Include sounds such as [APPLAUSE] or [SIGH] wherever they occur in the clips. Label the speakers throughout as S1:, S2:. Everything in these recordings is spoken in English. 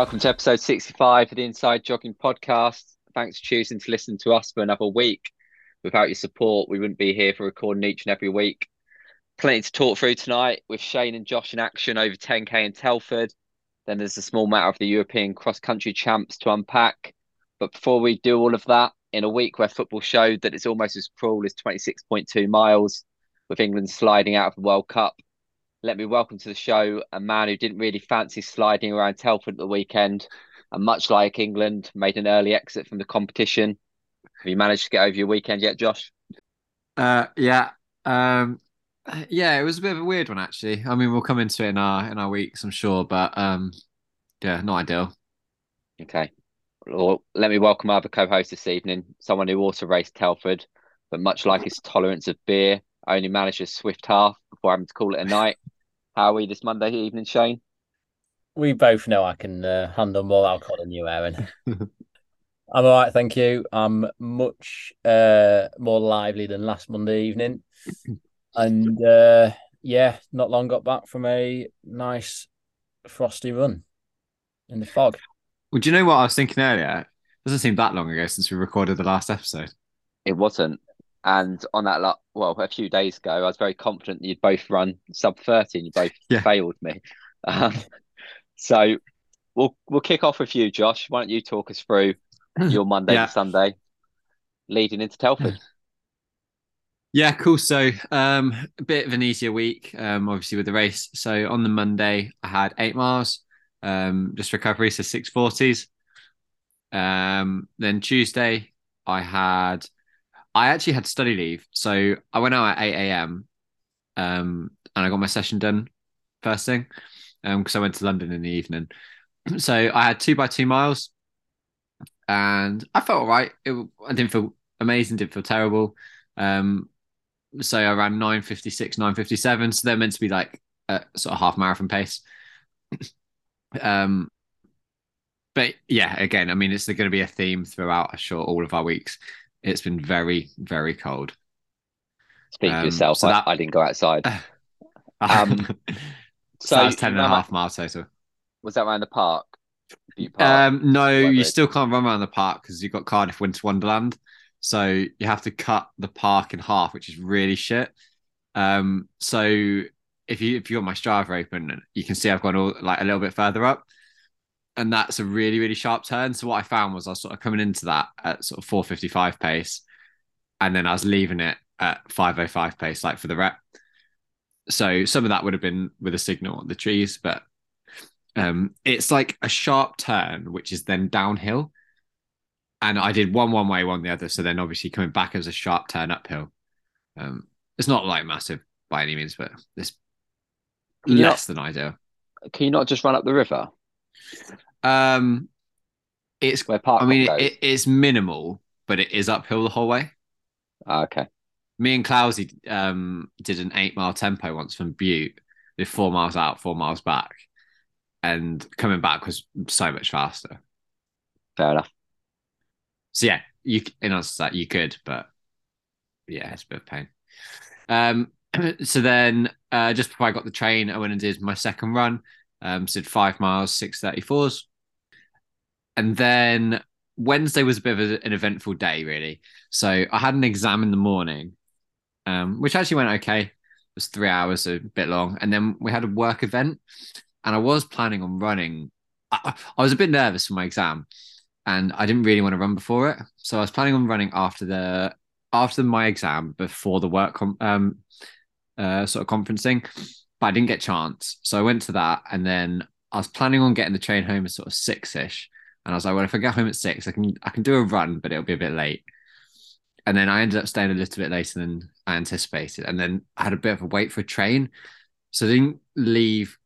S1: Welcome to episode 65 of the Inside Jogging Podcast. Thanks for choosing to listen to us for another week. Without your support, we wouldn't be here for recording each and every week. Plenty to talk through tonight with Shane and Josh in action over 10k in Telford. Then there's a small matter of the European cross country champs to unpack. But before we do all of that, in a week where football showed that it's almost as cruel as 26.2 miles, with England sliding out of the World Cup, let me welcome to the show a man who didn't really fancy sliding around Telford at the weekend, and much like England, made an early exit from the competition. Have you managed to get over your weekend yet, Josh?
S2: Uh, yeah, um, yeah, it was a bit of a weird one actually. I mean, we'll come into it in our in our weeks, I'm sure, but um, yeah, not ideal.
S1: Okay. Well, let me welcome our other co-host this evening, someone who also raced Telford, but much like his tolerance of beer, only managed a swift half before having to call it a night. How are we this Monday evening, Shane?
S3: We both know I can uh, handle more alcohol than you, Aaron. [LAUGHS] I'm all right, thank you. I'm much uh, more lively than last Monday evening, [CLEARS THROAT] and uh, yeah, not long got back from a nice frosty run in the fog.
S2: Well, do you know what I was thinking earlier? It doesn't seem that long ago since we recorded the last episode.
S1: It wasn't. And on that, lot, well, a few days ago, I was very confident you'd both run sub 30 and you both [LAUGHS]
S2: Yeah.
S1: failed me. Um, so we'll we'll kick off with you, Josh. Why don't you talk us through [CLEARS THROAT] your Monday
S2: Yeah.
S1: to Sunday leading into Telford? [SIGHS]
S2: Yeah, cool. So, um, a bit of an easier week, um, obviously with the race. So on the Monday, I had eight miles, um, just recovery, so six forties. Um, then Tuesday, I had, I actually had study leave, so I went out at eight a.m. Um, and I got my session done first thing, um, because I went to London in the evening. [CLEARS THROAT] So I had two by two miles, and I felt all right. It, I didn't feel amazing, didn't feel terrible. Um, so I ran 956, 957. So they're meant to be like a sort of half marathon pace. [CLEARS THROAT] um, but yeah, again, I mean, it's going to be a theme throughout, I'm sure, all of our weeks. It's been very, very cold.
S1: Speak for
S2: Um,
S1: yourself.
S2: so
S1: I,
S2: that-
S1: I didn't go outside. [LAUGHS]
S2: Um, [LAUGHS] so,
S1: so
S2: that 10 and a half miles total.
S1: Was that around the park? Park?
S2: Um, no,
S1: whatever
S2: you still can't run around the park because you've got Cardiff Winter Wonderland. So you have to cut the park in half, which is really shit. Um, so if you if you got my Strava open, you can see I've gone all like a little bit further up, and that's a really really sharp turn. So what I found was I was sort of coming into that at sort of four fifty five pace, and then I was leaving it at five oh five pace, like for the rep. So some of that would have been with a signal on the trees, but um, it's like a sharp turn, which is then downhill. And I did one one way, one the other. So then obviously coming back as a sharp turn uphill. Um, it's not like massive by any means, but it's less than ideal.
S1: Can you not just run up the river
S2: Um, it's
S1: where Park
S2: I mean it, it's minimal, but it is uphill the whole way.
S1: Ah, okay.
S2: Me and Clousy um did an eight mile tempo once from Bute, with four miles out, four miles back, and coming back was so much faster.
S1: Fair enough.
S2: So yeah, you in answer to that, you could, but yeah, it's a bit of pain. Um, [CLEARS THROAT] so then uh, just before I got the train, I went and did my second run. Um, so did five miles, six thirty fours, and then Wednesday was a bit of a- an eventful day, really. So I had an exam in the morning, um, which actually went okay. It was three hours, a bit long, and then we had a work event, and I was planning on running. I, I was a bit nervous for my exam, and I didn't really want to run before it. So I was planning on running after the after my exam before the work com- um uh sort of conferencing, but I didn't get chance. So I went to that and then I was planning on getting the train home at sort of six-ish. And I was like, well, if I get home at six, I can I can do a run, but it'll be a bit late. And then I ended up staying a little bit later than I anticipated. And then I had a bit of a wait for a train. So I didn't leave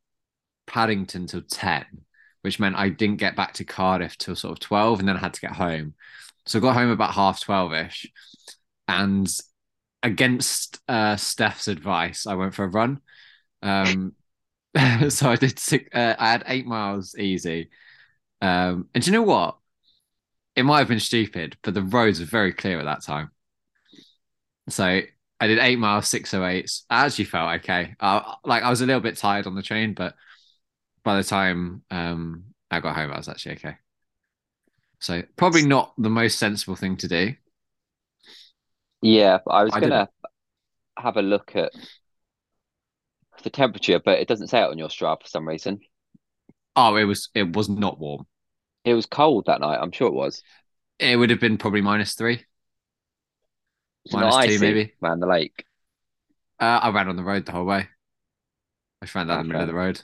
S2: Paddington till 10 which meant I didn't get back to Cardiff till sort of 12 and then I had to get home. So I got home about half 12 ish. And against uh, Steph's advice, I went for a run. Um, [LAUGHS] so I did six, uh, I had eight miles easy. Um, and do you know what? It might have been stupid, but the roads were very clear at that time. So I did eight miles, six oh eight. I actually felt okay. Uh, like I was a little bit tired on the train, but by the time um, I got home, I was actually okay. So probably not the most sensible thing to do.
S1: Yeah, but I was
S2: I
S1: gonna have a look at the temperature, but it doesn't say it on your Strava for some reason.
S2: Oh, it was it was not warm.
S1: It was cold that night. I'm sure it was.
S2: It would have been probably minus three. Minus two, maybe.
S1: around the lake.
S2: Uh, I ran on the road the whole way. I ran down the middle of the road.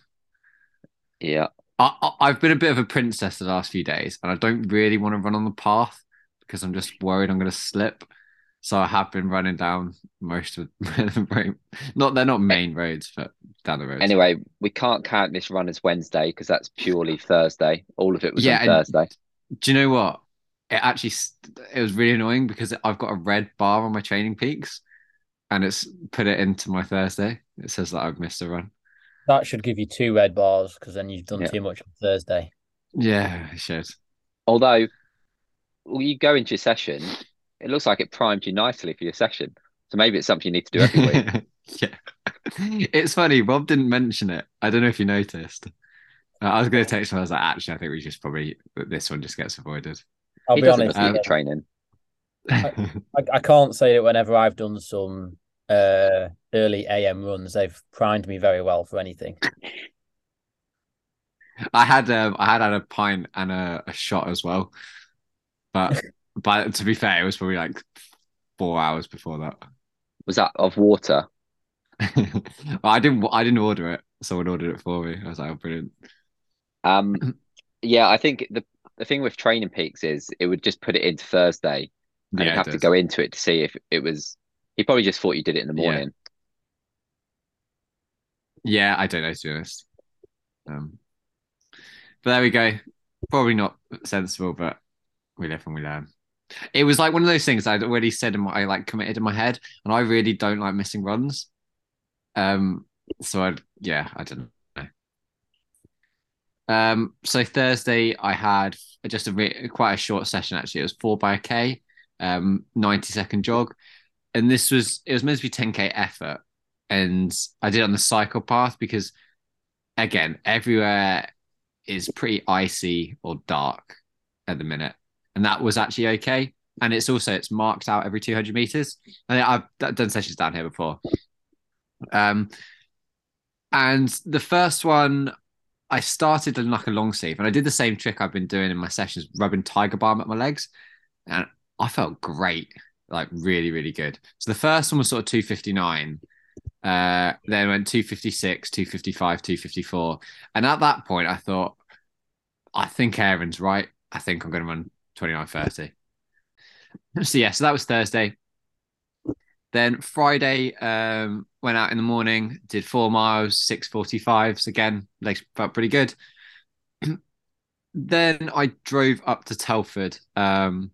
S1: Yeah,
S2: I, I, I've been a bit of a princess the last few days, and I don't really want to run on the path because I'm just worried I'm going to slip. So I have been running down most of [LAUGHS] the. Not they're not main roads, but down the road.
S1: Anyway, we can't count this run as Wednesday because that's purely Thursday. All of it was
S2: Yeah,
S1: on Thursday.
S2: do you know what? It actually it was really annoying because I've got a red bar on my training peaks, and it's put it into my Thursday. It says that I've missed a run.
S3: That should give you two red bars because then you've done
S1: Yeah.
S3: too much on Thursday.
S2: Yeah, it should.
S1: Although, when you go into your session, it looks like it primed you nicely for your session. So maybe it's something you need to do every week. [LAUGHS]
S2: yeah, it's funny. Bob didn't mention it. I don't know if you noticed. Uh, I was going to text him. I was like, actually, I think we just probably this one just gets avoided.
S3: I'll
S1: he
S3: be
S1: doesn't
S3: honest.
S1: look
S2: um,
S1: the training. [LAUGHS]
S3: I, I can't say that whenever I've done some uh, early AM runs, they've primed me very well for anything.
S2: I had um, I had had a pint and a, a shot as well, but but to be fair, it was probably like four hours before that.
S1: Was that of water? [LAUGHS]
S2: well, I didn't I didn't order it. Someone ordered it for me. I was like, oh, brilliant.
S1: Um, [CLEARS THROAT] yeah, I think the the thing with training peaks is it would just put it into Thursday, and
S2: Yeah,
S1: you'd have to go into it to see if it was. He probably just thought you did it in the
S2: Yeah.
S1: morning.
S2: Yeah, I don't know to be honest. Um, but there we go. Probably not sensible, but we live and we learn. It was like one of those things I'd already said my I like committed in my head, and I really don't like missing runs. Um, so I yeah, I don't know. Um, so Thursday I had just a re- quite a short session actually. It was four by a K, um, ninety second jog, and this was it was meant to be ten K effort, and I did it on the cycle path because again everywhere is pretty icy or dark at the minute and that was actually okay. And it's also it's marked out every 200 meters. And i've done sessions down here before. Um and the first one i started in like a long sleeve and i did the same trick i've been doing in my sessions rubbing tiger balm at my legs. And i felt great like really really good. So the first one was sort of 259 uh, then went 256, 255, 254. And at that point, I thought, I think Aaron's right. I think I'm going to run 29.30. So, yeah, so that was Thursday. Then Friday, um, went out in the morning, did four miles, 645s. Again, legs felt pretty good. [CLEARS THROAT] then I drove up to Telford. Um,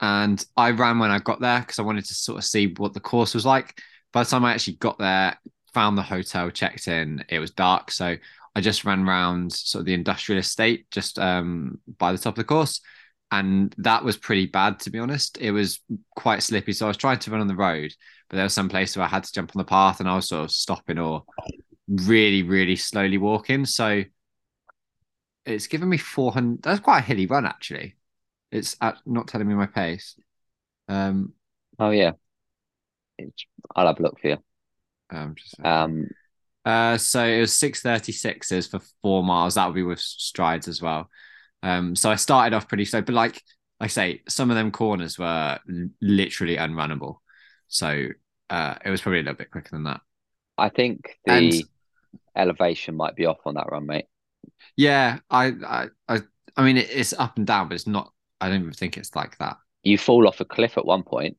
S2: and I ran when I got there because I wanted to sort of see what the course was like by the time I actually got there, found the hotel, checked in, it was dark. So I just ran around sort of the industrial estate just um, by the top of the course. And that was pretty bad, to be honest. It was quite slippy. So I was trying to run on the road, but there was some place where I had to jump on the path and I was sort of stopping or really, really slowly walking. So it's given me 400. That's quite a hilly run, actually. It's at, not telling me my pace. Um,
S1: Oh yeah, It's- I'll have a look for you.
S2: um, just,
S1: Um,
S2: Uh, so it was six thirty sixes for four miles. That would be with strides as well. Um, so I started off pretty slow, but like I say, some of them corners were literally unrunnable. So uh, it was probably a little bit quicker than that.
S1: I think the
S2: And-
S1: elevation might be off on that run, mate.
S2: Yeah, I I I, I mean it's up and down, but it's not. I don't even think it's like that.
S1: You fall off a cliff at one point.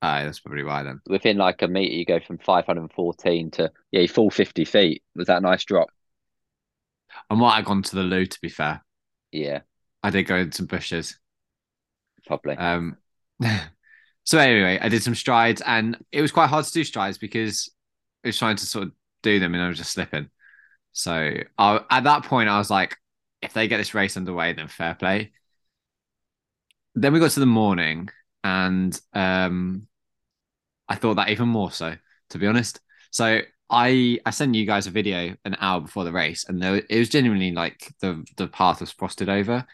S2: Uh, that's probably why then.
S1: Within like a meter, you go from 514 to yeah, you fall 50 feet. Was that a nice drop?
S2: I might have gone to the loo. To be fair,
S1: Yeah,
S2: I did go in some bushes.
S1: probably.
S2: Um, [LAUGHS]
S4: so anyway, I did some strides, and it was quite hard to do strides because I was trying to sort of do them, and I was just slipping. So I, at that point, I was like, if they get this race underway, then fair play. Then we got to the morning, and um, I thought that even more so, to be honest. So I I sent you guys a video an hour before the race, and there, it was genuinely like the the path was frosted over.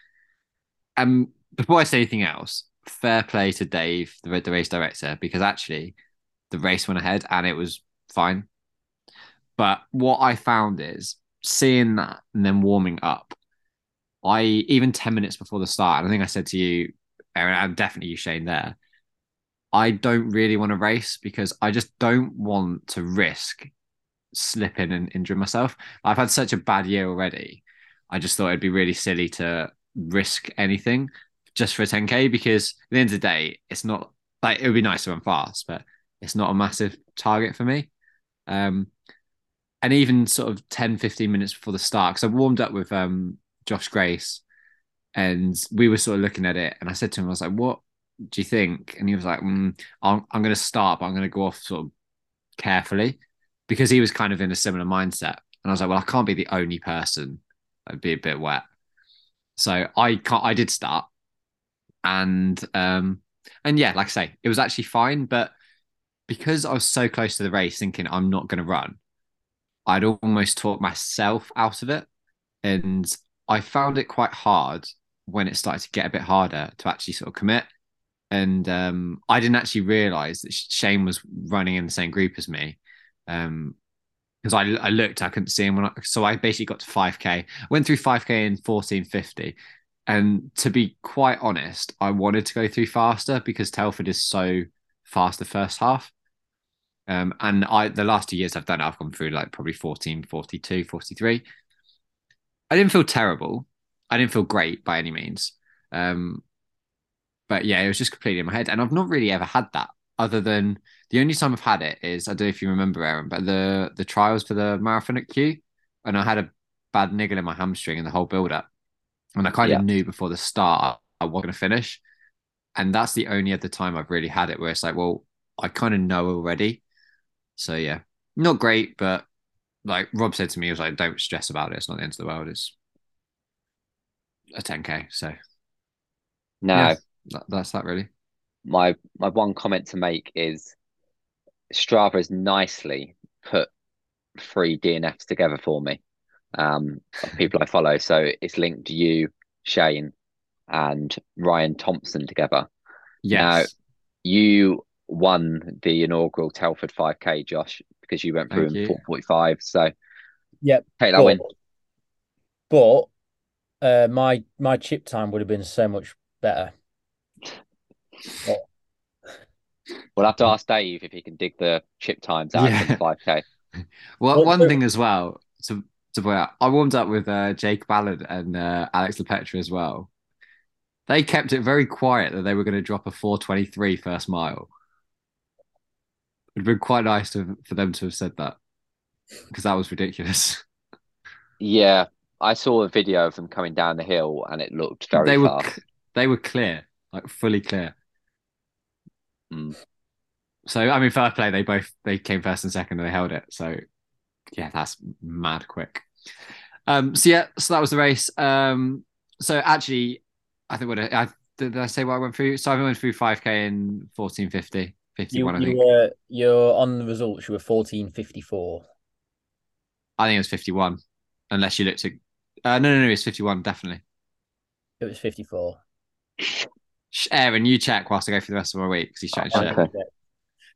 S4: And before I say anything else, fair play to Dave, the, the race director, because actually the race went ahead and it was fine. But what I found is seeing that and then warming up, I even 10 minutes before the start, and I think I said to you, Aaron, and definitely you, Shane, there, I don't really want to race because I just don't want to risk slipping and injuring myself. I've had such a bad year already. I just thought it'd be really silly to risk anything just for a 10k because at the end of the day, it's not like it would be nice to run fast, but it's not a massive target for me. Um, and even sort of 10, 15 minutes before the start, because I warmed up with um, Josh Grace and we were sort of looking at it. And I said to him, I was like, what do you think? And he was like, mm, I'm, I'm going to start, but I'm going to go off sort of carefully because he was kind of in a similar mindset. And I was like, well, I can't be the only person. I'd be a bit wet. So I can't, I did start. And, um, and yeah, like I say, it was actually fine. But because I was so close to the race thinking I'm not going to run, I'd almost talked myself out of it. And I found it quite hard when it started to get a bit harder to actually sort of commit. And um, I didn't actually realize that Shane was running in the same group as me. Um, because I, I looked, I couldn't see him. When I, so I basically got to 5K, went through 5K in 1450. And to be quite honest, I wanted to go through faster because Telford is so fast the first half. Um, and I the last two years I've done, it, I've gone through like probably 14, 42, 43. I didn't feel terrible. I didn't feel great by any means. Um, but yeah, it was just completely in my head. And I've not really ever had that other than the only time I've had it is I don't know if you remember Aaron, but the the trials for the marathon at Kew, and I had a bad niggle in my hamstring in the whole build up, and I kind of knew before the start I wasn't going to finish, and that's the only other time I've really had it where it's like, well, I kind of know already, so yeah, not great, but like Rob said to me, he was like, don't stress about it. It's not the end of the world. It's a 10k, so
S1: no,
S4: yeah, that, that's that really
S1: my my one comment to make is Strava has nicely put three DNFs together for me. Um, people I follow, so it's linked you, Shane, and Ryan Thompson together.
S4: Yes.
S1: Now, you won the inaugural Telford 5K, Josh, because you went through Thank in 445. So,
S3: yep,
S1: take that but, win.
S3: But uh, my my chip time would have been so much better. [LAUGHS]
S1: We'll have to ask Dave if he can dig the chip times out yeah. the 5K. [LAUGHS]
S4: well, one thing as well to to point out, I warmed up with uh, Jake Ballard and uh, Alex Lepetra as well. They kept it very quiet that they were going to drop a 423 first mile. It'd been quite nice to, for them to have said that because that was ridiculous. [LAUGHS]
S1: Yeah, I saw a video of them coming down the hill and it looked very
S4: they
S1: fast.
S4: Were, they were clear, like fully clear.
S1: Mm.
S4: So I mean, fair play. They both they came first and second, and they held it. So yeah, that's mad quick. Um, so yeah, so that was the race. Um, so actually, I think what I did I say what I went through? So I went through five k in fourteen fifty. 51,
S3: you, you were you're on the results. You were fourteen fifty four.
S4: I think it was fifty one, unless you looked at. Uh, no, no, no, it's fifty one definitely.
S3: It was fifty four.
S4: Aaron, you check whilst I go through the rest of my week because he's trying to check. Okay.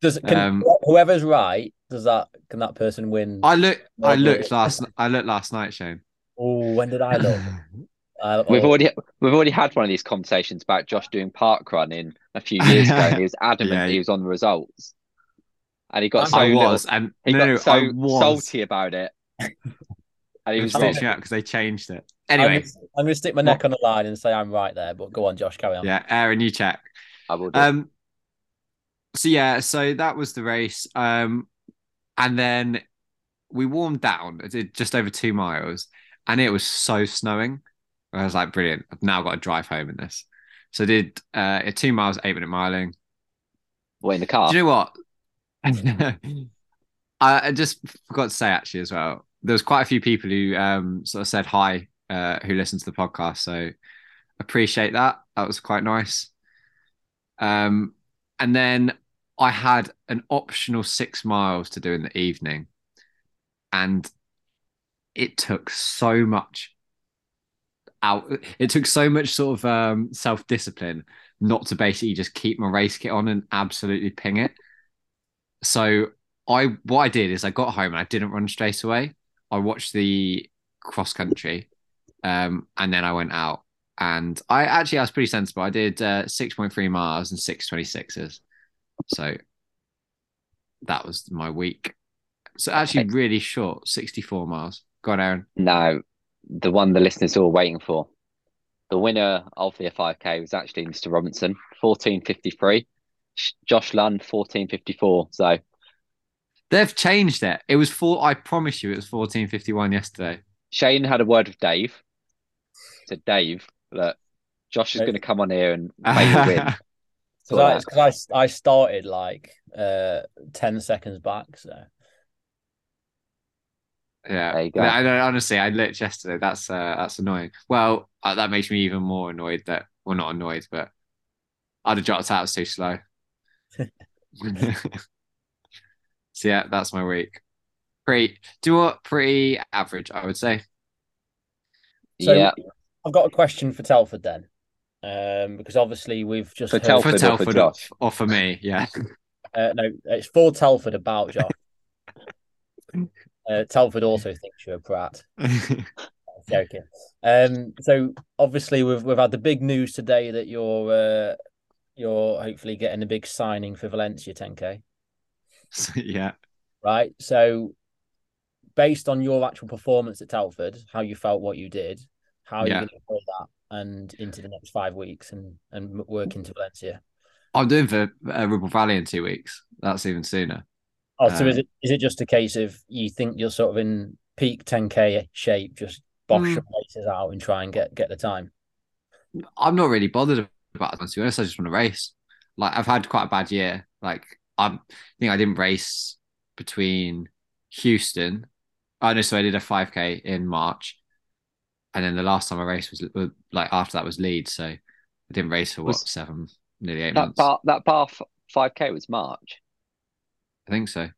S3: Does can, um, whoever's right? Does that can that person win?
S4: I look. I looked last. I looked last night, Shane.
S3: Oh, when did I look? [LAUGHS]
S1: uh, we've oh. already we've already had one of these conversations about Josh doing park running a few [LAUGHS] years ago. he was adamant yeah. he was on the results, and he got so
S4: was,
S1: little,
S4: and
S1: he
S4: no,
S1: got so salty about it.
S4: And he was stitching out because they changed it. Anyway, I'm
S3: gonna, I'm gonna, stick my neck on the line and say I'm right there. But go on, Josh, carry on.
S4: Yeah, Aaron, you check.
S1: I will. Do.
S4: Um. So yeah, so that was the race. Um, and then we warmed down. I did just over two miles, and it was so snowing. I was like, brilliant. I've now got to drive home in this. So I did uh two miles, eight minute miling.
S1: What in the car?
S4: Do you know what? [LAUGHS] I I just forgot to say actually as well. There was quite a few people who um sort of said hi, uh, who listened to the podcast. So appreciate that. That was quite nice. Um, and then I had an optional six miles to do in the evening, and it took so much out. It took so much sort of um, self discipline not to basically just keep my race kit on and absolutely ping it. So I what I did is I got home and I didn't run straight away. I watched the cross country, um, and then I went out and I actually I was pretty sensible. I did uh, six point three miles and six twenty sixes, so that was my week. So actually,
S1: Okay.
S4: really short, sixty four miles. Go on, Aaron.
S1: No, the one the listeners are all waiting for. The winner of the 5K was actually Mr. Robinson, 14.53. Josh Lund, 14.54. So
S4: They've changed it. It was four. I promise you, it was fourteen fifty one yesterday.
S1: Shane had a word with Dave. Said Dave, look, Josh is going to come on here and make a win.
S3: Because
S1: of
S3: I, 'cause I, I started like uh, 10 seconds back. So
S4: Yeah,
S1: There you go.
S4: I know. Honestly, I looked yesterday. That's uh, that's annoying. Well, uh, that makes me even more annoyed that well, not annoyed, but I'd have dropped out. It's too slow. [LAUGHS] [LAUGHS] so yeah, that's my week. Pretty. Do you know what? Pretty average, I would say.
S3: So
S1: yeah.
S3: I've got a question for Telford then. Um, because obviously we've just
S1: For
S3: heard,
S1: Telford.
S4: For
S1: or for
S4: Telford, or,
S1: Josh?
S4: or for me, yeah.
S3: uh, no, it's for Telford about Josh. [LAUGHS] uh, Telford also thinks you're a prat. [LAUGHS] joking. Um, so obviously we've we've had the big news today that you're uh, you're hopefully getting a big signing for Valencia 10k,
S4: So, [LAUGHS] yeah.
S3: right? So based on your actual performance at Telford, how you felt, what you did, how are
S4: Yeah.
S3: you going to play that and into the next five weeks and and work into Valencia?
S4: I'm doing for uh, Ribble Valley in two weeks. That's even sooner.
S3: Oh, so is
S4: Um,
S3: it is it just a case of you think you're sort of in peak 10k shape, just bosh
S4: Mm.
S3: some races out and try and get get the time?
S4: I'm not really bothered about it. To be honest, I just want to race. Like I've had quite a bad year. Like I'm, I think I didn't race between Houston. Oh no, so I did a 5k in March, and then the last time I raced was was- like after that was Leeds. So I didn't race for what
S1: Was-
S4: seven, nearly eight
S1: That
S4: months.
S1: bar, that bar f- 5K was March.
S4: I think so.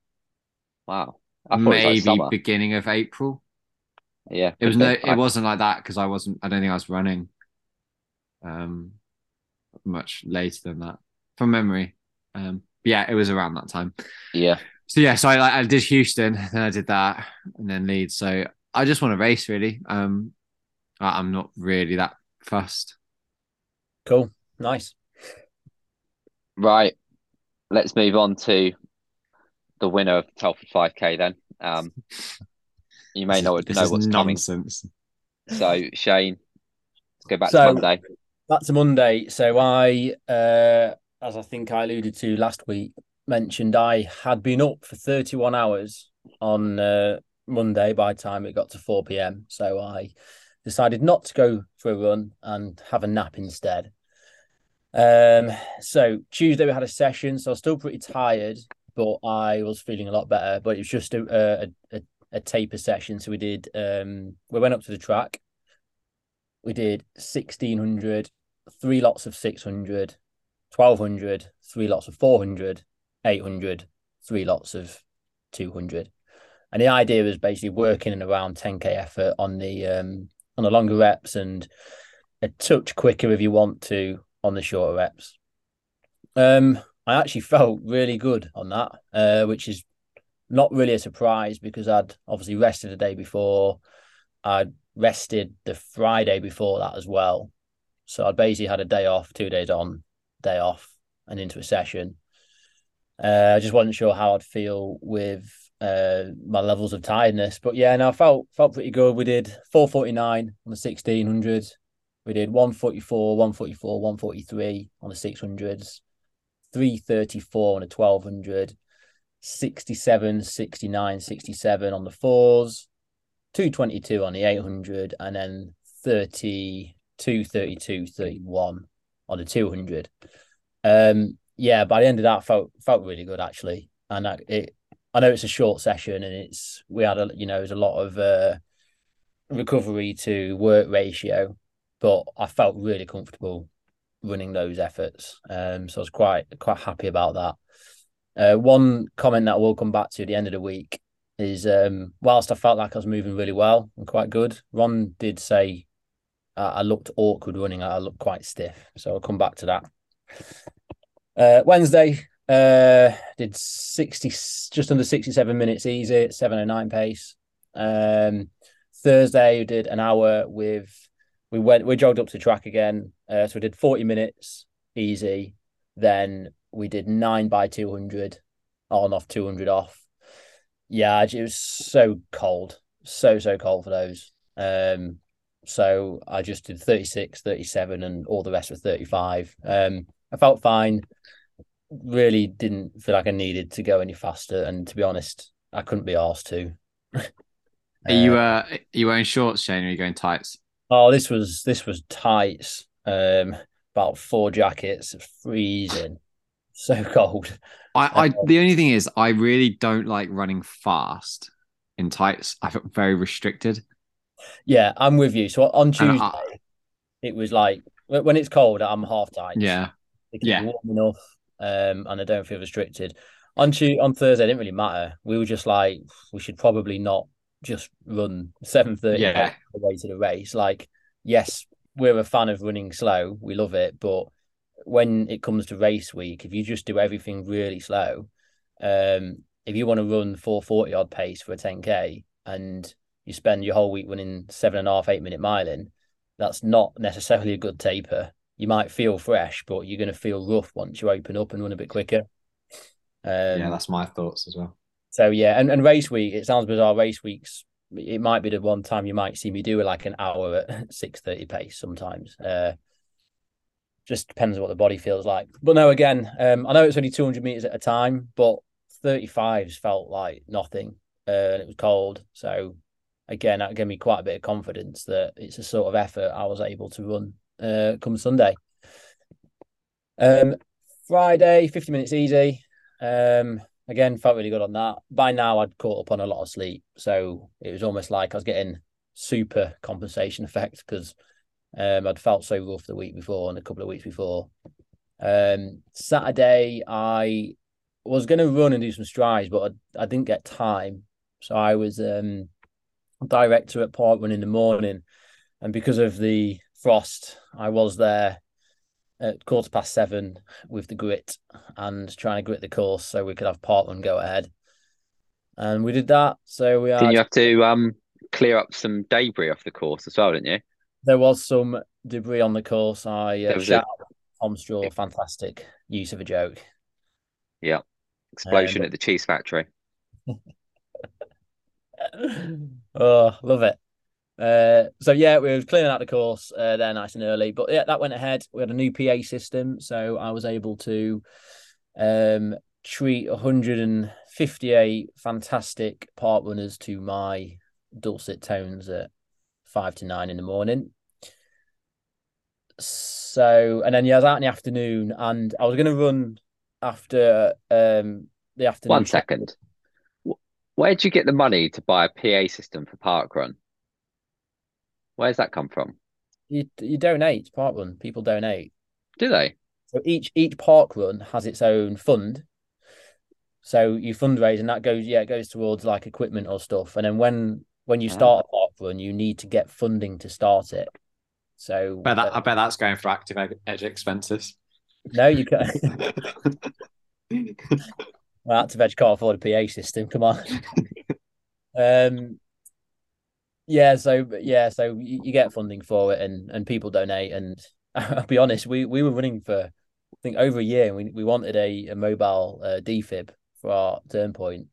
S1: Wow. I thought it was
S4: Maybe
S1: like
S4: beginning of April.
S1: Yeah.
S4: It was no, it wasn't like that because I wasn't. I don't think I was running. Um, much later than that from memory. Um, yeah, it was around that time.
S1: Yeah.
S4: So yeah, so I like I did Houston, then I did that, and then Leeds. So I just want to race really. Um, I- I'm not really that fussed.
S3: Cool, nice.
S1: Right. Let's move on to the winner of Telford 5K then. Um, you may not
S4: this
S1: know
S4: is
S1: what's coming.
S4: nonsense.
S1: So, Shane, let's go back
S3: So-
S1: to Monday.
S3: That's a Monday. So I, uh, as I think I alluded to last week, mentioned I had been up for 31 hours on uh, Monday by the time it got to 4 p.m. So I decided not to go for a run and have a nap instead. Um, so Tuesday we had a session, so I was still pretty tired, but I was feeling a lot better. But it was just a a, a, a taper session. So we did um we went up to the track. We did 1600, three lots of 600, 1200, three lots of 400, 800, three lots of 200. And the idea was basically working in around 10k effort on the um on the longer reps and a touch quicker if you want to on the shorter reps. Um, I actually felt really good on that, uh, which is not really a surprise because I'd obviously rested the day before. I'd rested the Friday before that as well. So I'd basically had a day off, two days on, day off, and into a session. Uh, I just wasn't sure how I'd feel with uh, my levels of tiredness, but yeah, no, I felt felt pretty good. We did 449 on the 1600. We did 144, 144, 143 on the 600s, 334 on the 1200, 67, 69, 67 on the fours, 222 on the 800, and then 32, 32, 31 on the 200. Um, yeah, by the end of that, felt felt really good actually, and I, it. I know it's a short session, and it's we had a you know there's a lot of uh, recovery to work ratio, but I felt really comfortable running those efforts. Um, so I was quite quite happy about that. Uh, one comment that we'll come back to at the end of the week is um, whilst I felt like I was moving really well and quite good, Ron did say uh, I looked awkward running. I looked quite stiff. So I'll come back to that. Uh, Wednesday, uh, did 60, just under 67 minutes easy at 709 pace. Um, Thursday, we did an hour with, we went, we jogged up to track again. Uh, so we did 40 minutes easy. Then we did nine by 200 on off 200 off. Yeah, it was so cold, so, so cold for those. Um, so I just did 36, 37, and all the rest were 35. Um, I felt fine. Really didn't feel like I needed to go any faster. And to be honest, I couldn't be asked to. [LAUGHS]
S4: Are you uh are you wearing shorts, Shane, or are you going tights?
S3: Oh, this was this was tights. Um, about four jackets, freezing, so [LAUGHS] cold.
S4: I, I the only thing is I really don't like running fast in tights. I feel very restricted.
S3: Yeah, I'm with you. So on Tuesday,
S4: I-
S3: it was like when it's cold, I'm half tight.
S4: yeah.
S3: It can
S4: Yeah.
S3: be warm enough, um, and I don't feel restricted. On Tu on Thursday, it didn't really matter. We were just like, we should probably not just run seven thirty
S4: Yeah.
S3: the way to the race. Like, yes, we're a fan of running slow, we love it, but when it comes to race week, if you just do everything really slow, um, if you want to run four forty odd pace for a ten k and you spend your whole week running seven and a half, eight minute miling, that's not necessarily a good taper you might feel fresh, but you're going to feel rough once you open up and run a bit quicker. Um,
S4: yeah, that's my thoughts as well.
S3: so yeah, and, and race week, it sounds bizarre. Race weeks, it might be the one time you might see me do like an hour at [LAUGHS] six thirty pace sometimes. Uh, just depends on what the body feels like. But no, again, um, I know it's only two hundred meters at a time, but thirty fives felt like nothing, uh, and it was cold. So again, that gave me quite a bit of confidence that it's a sort of effort I was able to run uh, come Sunday. Um, Friday, 50 minutes easy. Um, again, felt really good on that. By now, I'd caught up on a lot of sleep. So it was almost like I was getting super compensation [LAUGHS] effect because um, I'd felt so rough the week before and a couple of weeks before. Um, Saturday, I was going to run and do some strides, but I, I didn't get time. So I was um, director at Portman in the morning. And because of the frost, I was there at quarter past seven with the grit and trying to grit the course so we could have Portland go ahead. And we did that. So we had,
S1: Didn't you have to um clear up some debris off the course as well, didn't you?
S3: there was some debris on the course. I uh, shout
S1: a-
S3: Tom Straw, fantastic use of a joke.
S1: Yeah, explosion
S3: Um,
S1: at the cheese factory. [LAUGHS]
S3: oh, love it. Uh, so yeah, we were clearing out the course uh, there nice and early, but yeah, that went ahead. We had a new PA system, so I was able to um, treat 158 fantastic park runners to my dulcet tones at five to nine in the morning. So, and then yeah, I was out in the afternoon, and I was going to run after um the afternoon.
S1: One second. Wh- Where'd you get the money to buy a PA system for Parkrun? Where's that come from?
S3: You you donate to park run. People donate.
S1: Do they?
S3: So each each park run has its own fund. So you fundraise, and that goes yeah, it goes towards like equipment or stuff. And then when when you
S1: Ah.
S3: start a park run, you need to get funding to start it. So
S4: bet that,
S3: uh,
S4: I bet that's going for active ed- edge expenses.
S3: no, you can. [LAUGHS] well, Active Edge can't afford a PA system. Come on. [LAUGHS] um. Yeah. So yeah. So you, you get funding for it, and and people donate. And [LAUGHS] I'll be honest, we we were running for I think over a year, and we we wanted a a mobile uh, defib for our turn point,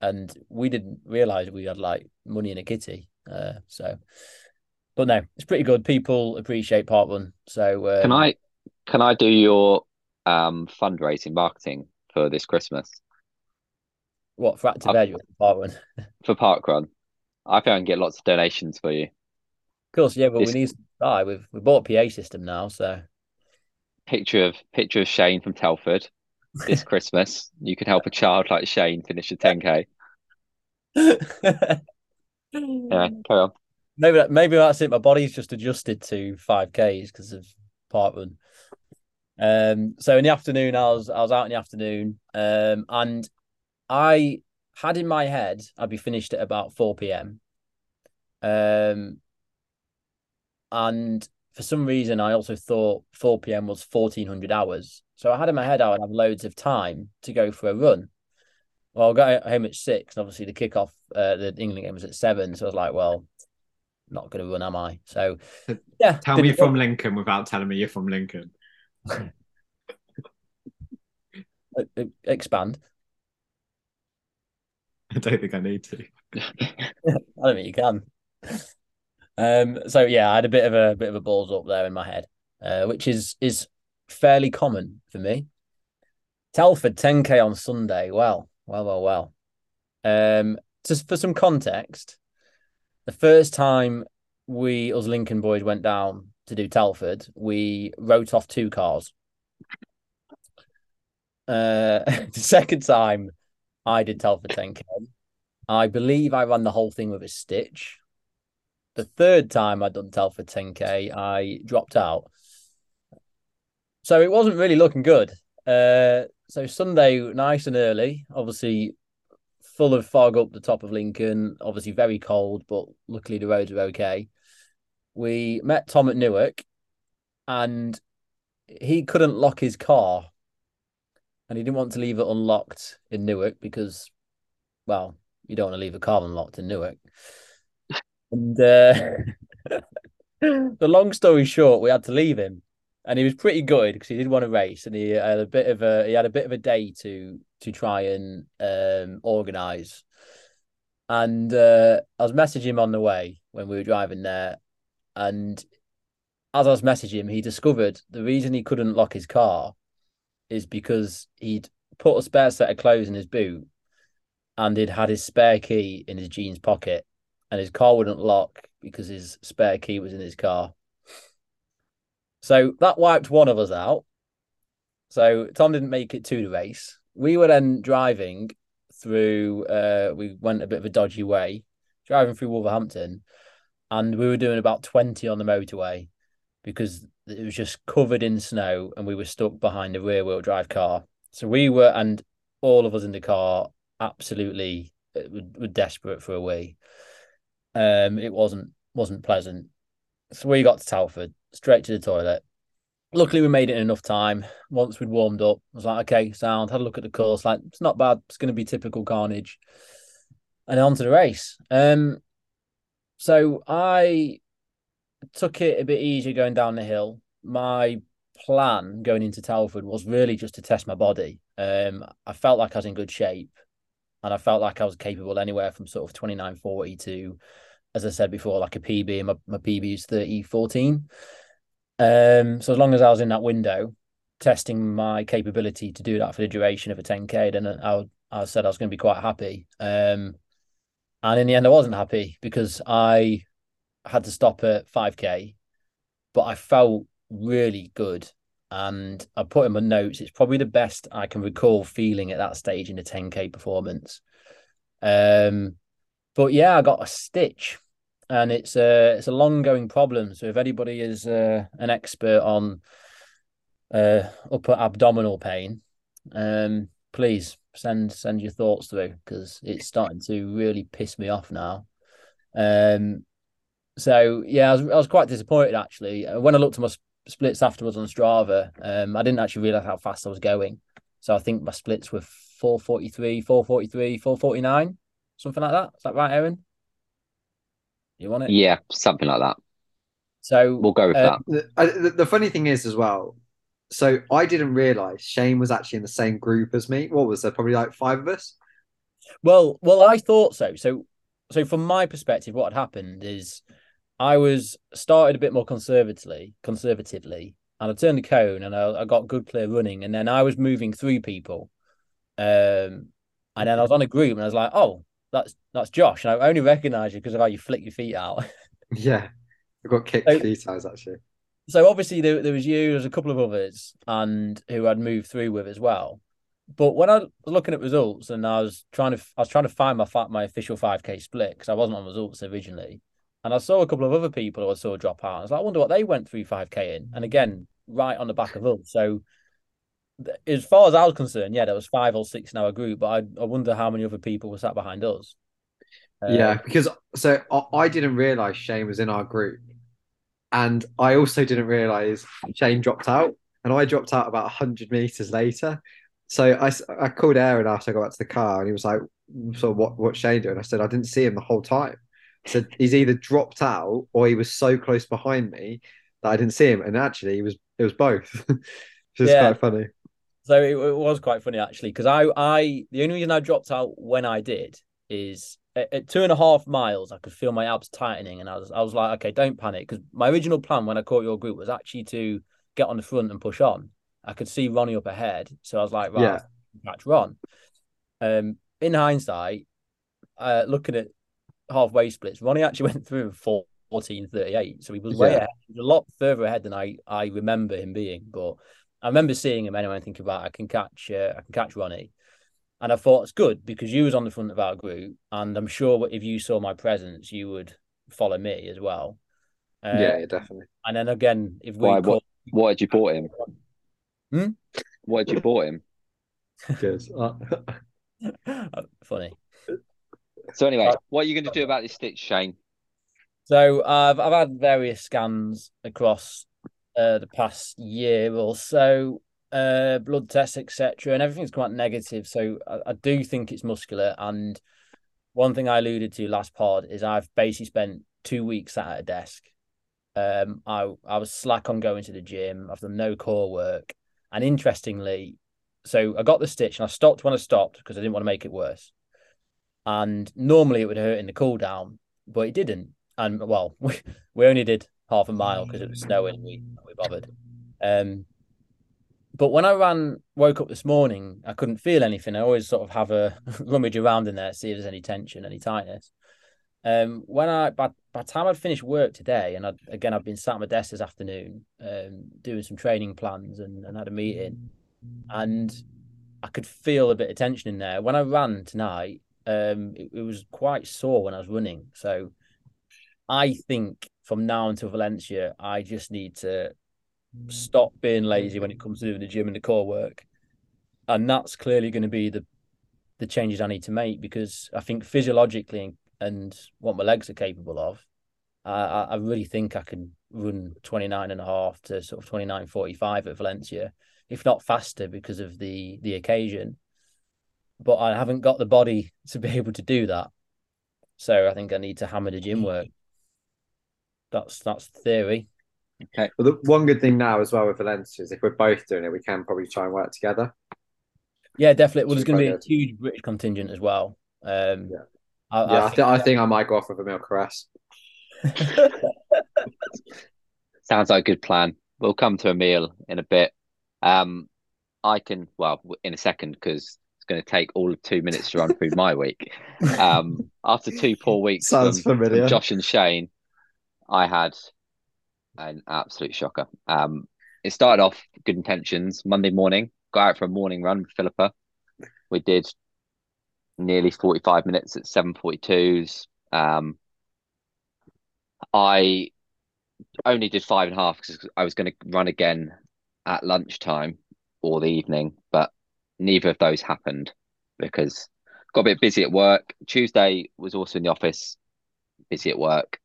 S3: and we didn't realize we had like money in a kitty. Uh. So. But no, it's pretty good. People appreciate Parkrun. So um,
S1: Can I can I do your um fundraising marketing for this Christmas
S3: what for Active
S1: I've-
S3: Edge or Parkrun?
S1: for Parkrun? I think I can get lots of donations for you.
S3: Of course, yeah, but
S1: This-
S3: we need to start. We've we bought a PA system now, so
S1: Picture of picture of Shane from Telford this [LAUGHS] Christmas. You can help a child like Shane finish a 10k. [LAUGHS] Yeah, carry on.
S3: maybe that, maybe that's it. My body's just adjusted to five Ks because of park run. Um, so in the afternoon, I was I was out in the afternoon, um, and I had in my head I'd be finished at about four p.m. Um, and for some reason, I also thought four p.m. was fourteen hundred hours. So I had in my head I would have loads of time to go for a run. Well, I got home at six. and Obviously, the kickoff, uh, the England game was at seven. So I was like, well, not going to run, am I? So, [LAUGHS] yeah.
S4: Tell me you're from Lincoln without telling me you're from Lincoln. [LAUGHS]
S3: Expand. [LAUGHS]
S4: I don't think I need to.
S3: I don't think you can. Um, so yeah, I had a bit of a bit of a balls up there in my head, uh, which is is fairly common for me. Telford 10k on Sunday. Well, well, well, well. Um, just for some context, the first time we us Lincoln boys went down to do Telford, we wrote off two cars. Uh, [LAUGHS] the second time I did Telford 10k, I believe I ran the whole thing with a stitch. The third time I'd done Telford 10k, I dropped out. So it wasn't really looking good. Uh, so Sunday, nice and early, obviously full of fog up the top of Lincoln, obviously very cold, but luckily the roads were okay. We met Tom at Newark and he couldn't lock his car and he didn't want to leave it unlocked in Newark because, well, you don't want to leave a car unlocked in Newark. And uh, [LAUGHS] the long story short, we had to leave him, and he was pretty good because he did want to race, and he had a bit of a he had a bit of a day to to try and um, organize. And uh, I was messaging him on the way when we were driving there, and as I was messaging him, he discovered the reason he couldn't lock his car is because he'd put a spare set of clothes in his boot and he'd had his spare key in his jeans pocket and his car wouldn't lock because his spare key was in his car. So that wiped one of us out. So Tom didn't make it to the race. We were then driving through uh we went a bit of a dodgy way, driving through Wolverhampton, and we were doing about 20 on the motorway because it was just covered in snow and we were stuck behind a rear wheel drive car. So we were, and all of us in the car, absolutely uh, were, desperate for a wee. Um, it wasn't wasn't pleasant. So we got to Telford, straight to the toilet. Luckily, we made it in enough time. Once we'd warmed up, I was like, okay, sound. Had a look at the course, like it's not bad. It's going to be typical carnage. And on to the race. Um, so I took it a bit easier going down the hill. My plan going into Telford was really just to test my body. Um, I felt like I was in good shape, and I felt like I was capable anywhere from sort of twenty nine forty to, as I said before, like a PB. My my PB is thirty fourteen. Um, so as long as I was in that window, testing my capability to do that for the duration of a ten k, then I I said I was going to be quite happy. Um, and in the end, I wasn't happy because I had to stop at 5k, but I felt really good. And I put in my notes, it's probably the best I can recall feeling at that stage in a 10k performance. Um, but yeah, I got a stitch, and it's a it's a long going problem. So if anybody is uh, an expert on uh, upper abdominal pain, um, please send send your thoughts through because it's starting to really piss me off now. Um, so yeah, I was, I was quite disappointed actually. Uh, when I looked at my splits afterwards on Strava, um, I didn't actually realize how fast I was going. So I think my splits were 443, 443, 449, something like that. Is that right, Aaron? You want it?
S1: Yeah, something like that.
S3: So
S1: We'll go with
S3: uh,
S1: that.
S2: The, the, the funny thing is as well. So I didn't realize Shane was actually in the same group as me. What was there? Probably like five of us.
S3: Well, well, I thought so. So, so from my perspective, what had happened is I was started a bit more conservatively, conservatively, and I turned the cone and I, I got good clear running, and then I was moving through people, um, and then I was on a group and I was like, oh, that's that's Josh, and I only recognise you because of how you flick your feet out. [LAUGHS]
S2: Yeah, I got kicked
S3: So-
S2: few times actually.
S3: so obviously there, there was you, there's a couple of others, and who I'd moved through with as well. but when I was looking at results and I was trying to I was trying to find my my official 5k split because I wasn't on results originally, and I saw a couple of other people who I saw drop out. I was like, I wonder what they went through 5k in, and again, right on the back of us. So as far as I was concerned, yeah, there was five or six in our group, but I, I wonder how many other people were sat behind us. Uh,
S2: Yeah, because so I, I didn't realize Shane was in our group, and I also didn't realize Shane dropped out, and I dropped out about hundred meters later. So I, I called Aaron after I got back to the car, and he was like, "So what? What's Shane doing?" I said, "I didn't see him the whole time." Said he's either dropped out or he was so close behind me that I didn't see him, and actually, he was it was both, [LAUGHS] which is
S3: Yeah.
S2: quite funny.
S3: So it, it was quite funny actually because I I the only reason I dropped out when I did is at, at two and a half miles I could feel my abs tightening and I was I was like okay don't panic because my original plan when I caught your group was actually to get on the front and push on. I could see Ronnie up ahead, so I was like right
S2: Yeah.
S3: Catch Ron. Um, in hindsight, uh, looking at halfway splits, Ronnie actually [LAUGHS] went through four. 1438 so he was way
S2: Yeah.
S3: ahead he was a lot further ahead than I I remember him being but I remember seeing him anyway and thinking about I can catch uh, I can catch Ronnie. And I thought it's good because you was on the front of our group, and I'm sure if you saw my presence, you would follow me as well. Uh,
S2: yeah, yeah, definitely.
S3: And then again, if we
S1: Why, what-
S3: caught,
S1: What had you bought him?
S3: Hmm?
S1: What had you bought him?
S2: Good. [LAUGHS] Uh, [LAUGHS]
S3: funny.
S1: So anyway,
S3: Uh,
S1: what are you going to do about this stitch, Shane?
S3: So I've I've had various scans across uh, the past year or so, uh, blood tests, etc., and everything's come out negative. So I, I do think it's muscular. And one thing I alluded to last pod is I've basically spent two weeks sat at a desk. Um, I I was slack on going to the gym. I've done no core work, and interestingly, so I got the stitch and I stopped when I stopped because I didn't want to make it worse. And normally it would hurt in the cool down, but it didn't. And well, [LAUGHS] we, we only did half a mile because it was snowing and we we bothered. Um, but when I ran, woke up this morning, I couldn't feel anything. I always sort of have a [LAUGHS] rummage around in there, see if there's any tension, any tightness. Um, when I by, by the time I'd finished work today, and I'd, again I've been sat at my desk this afternoon, um, doing some training plans and, and had a meeting, and I could feel a bit of tension in there. When I ran tonight, um, it, it was quite sore when I was running. So I think from now until Valencia, I just need to stop being lazy when it comes to doing the gym and the core work, and that's clearly going to be the the changes I need to make because I think physiologically and, and what my legs are capable of, I, I really think I can run 29 and a half to sort of 29 45 at Valencia, if not faster because of the the occasion. But I haven't got the body to be [LAUGHS] able to do that. So I think I need to hammer the gym work. That's that's the theory. Okay.
S2: Well, the one good thing now as well with Valencia is if we're both doing it, we can probably try and work together.
S3: Yeah, definitely. Well, there's
S2: Should
S3: going to be a huge British contingent as well. Um,
S2: Yeah.
S3: I,
S2: Yeah, I,
S3: I
S2: th- I think I might go off with a milk caress. [LAUGHS]
S1: Sounds like a good plan. We'll come to a meal in a bit. Um, I can, well, in a second because it's going to take all of two minutes to run through my week. Um, after two poor weeks
S2: Sounds
S1: from, from
S2: familiar.
S1: Josh and Shane, I had an absolute shocker. Um, it started off good intentions. Monday morning, got out for a morning run with Philippa. We did nearly 45 minutes at 742s. Um, I only did five and a half because I was going to run again at lunchtime or the evening, neither of those happened because got a bit busy at work. Tuesday was also in the office, busy at work,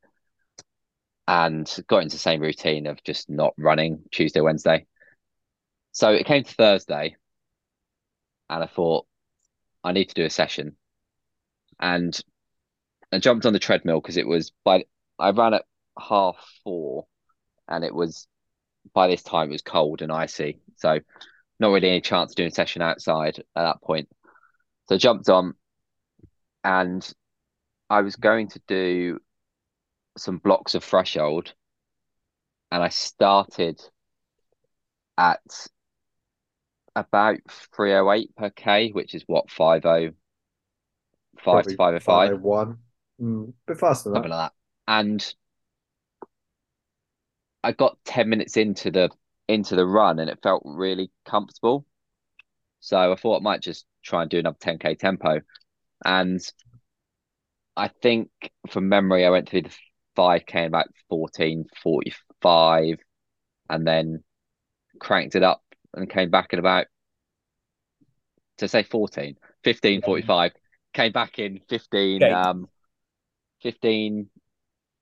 S1: and got into the same routine of just not running Tuesday, Wednesday. So it came to Thursday, and I thought I need to do a session, and I jumped on the treadmill because it was by I ran at half four, and it was by this time it was cold and icy, so not really any chance of doing a session outside at that point. So I jumped on, and I was going to do some blocks of threshold, and I started at about 308 per K, which is what 50 5 to 505
S2: 501. Mm, bit faster than
S1: something
S2: that.
S1: like that. And I got 10 minutes into the into the run and it felt really comfortable. So I thought I might just try and do another 10k tempo. And I think from memory, I went through the 5k in about 14:45 and then cranked it up and came back in about to say 14, 15:45. Came back in 15,
S3: Okay.
S1: um, 15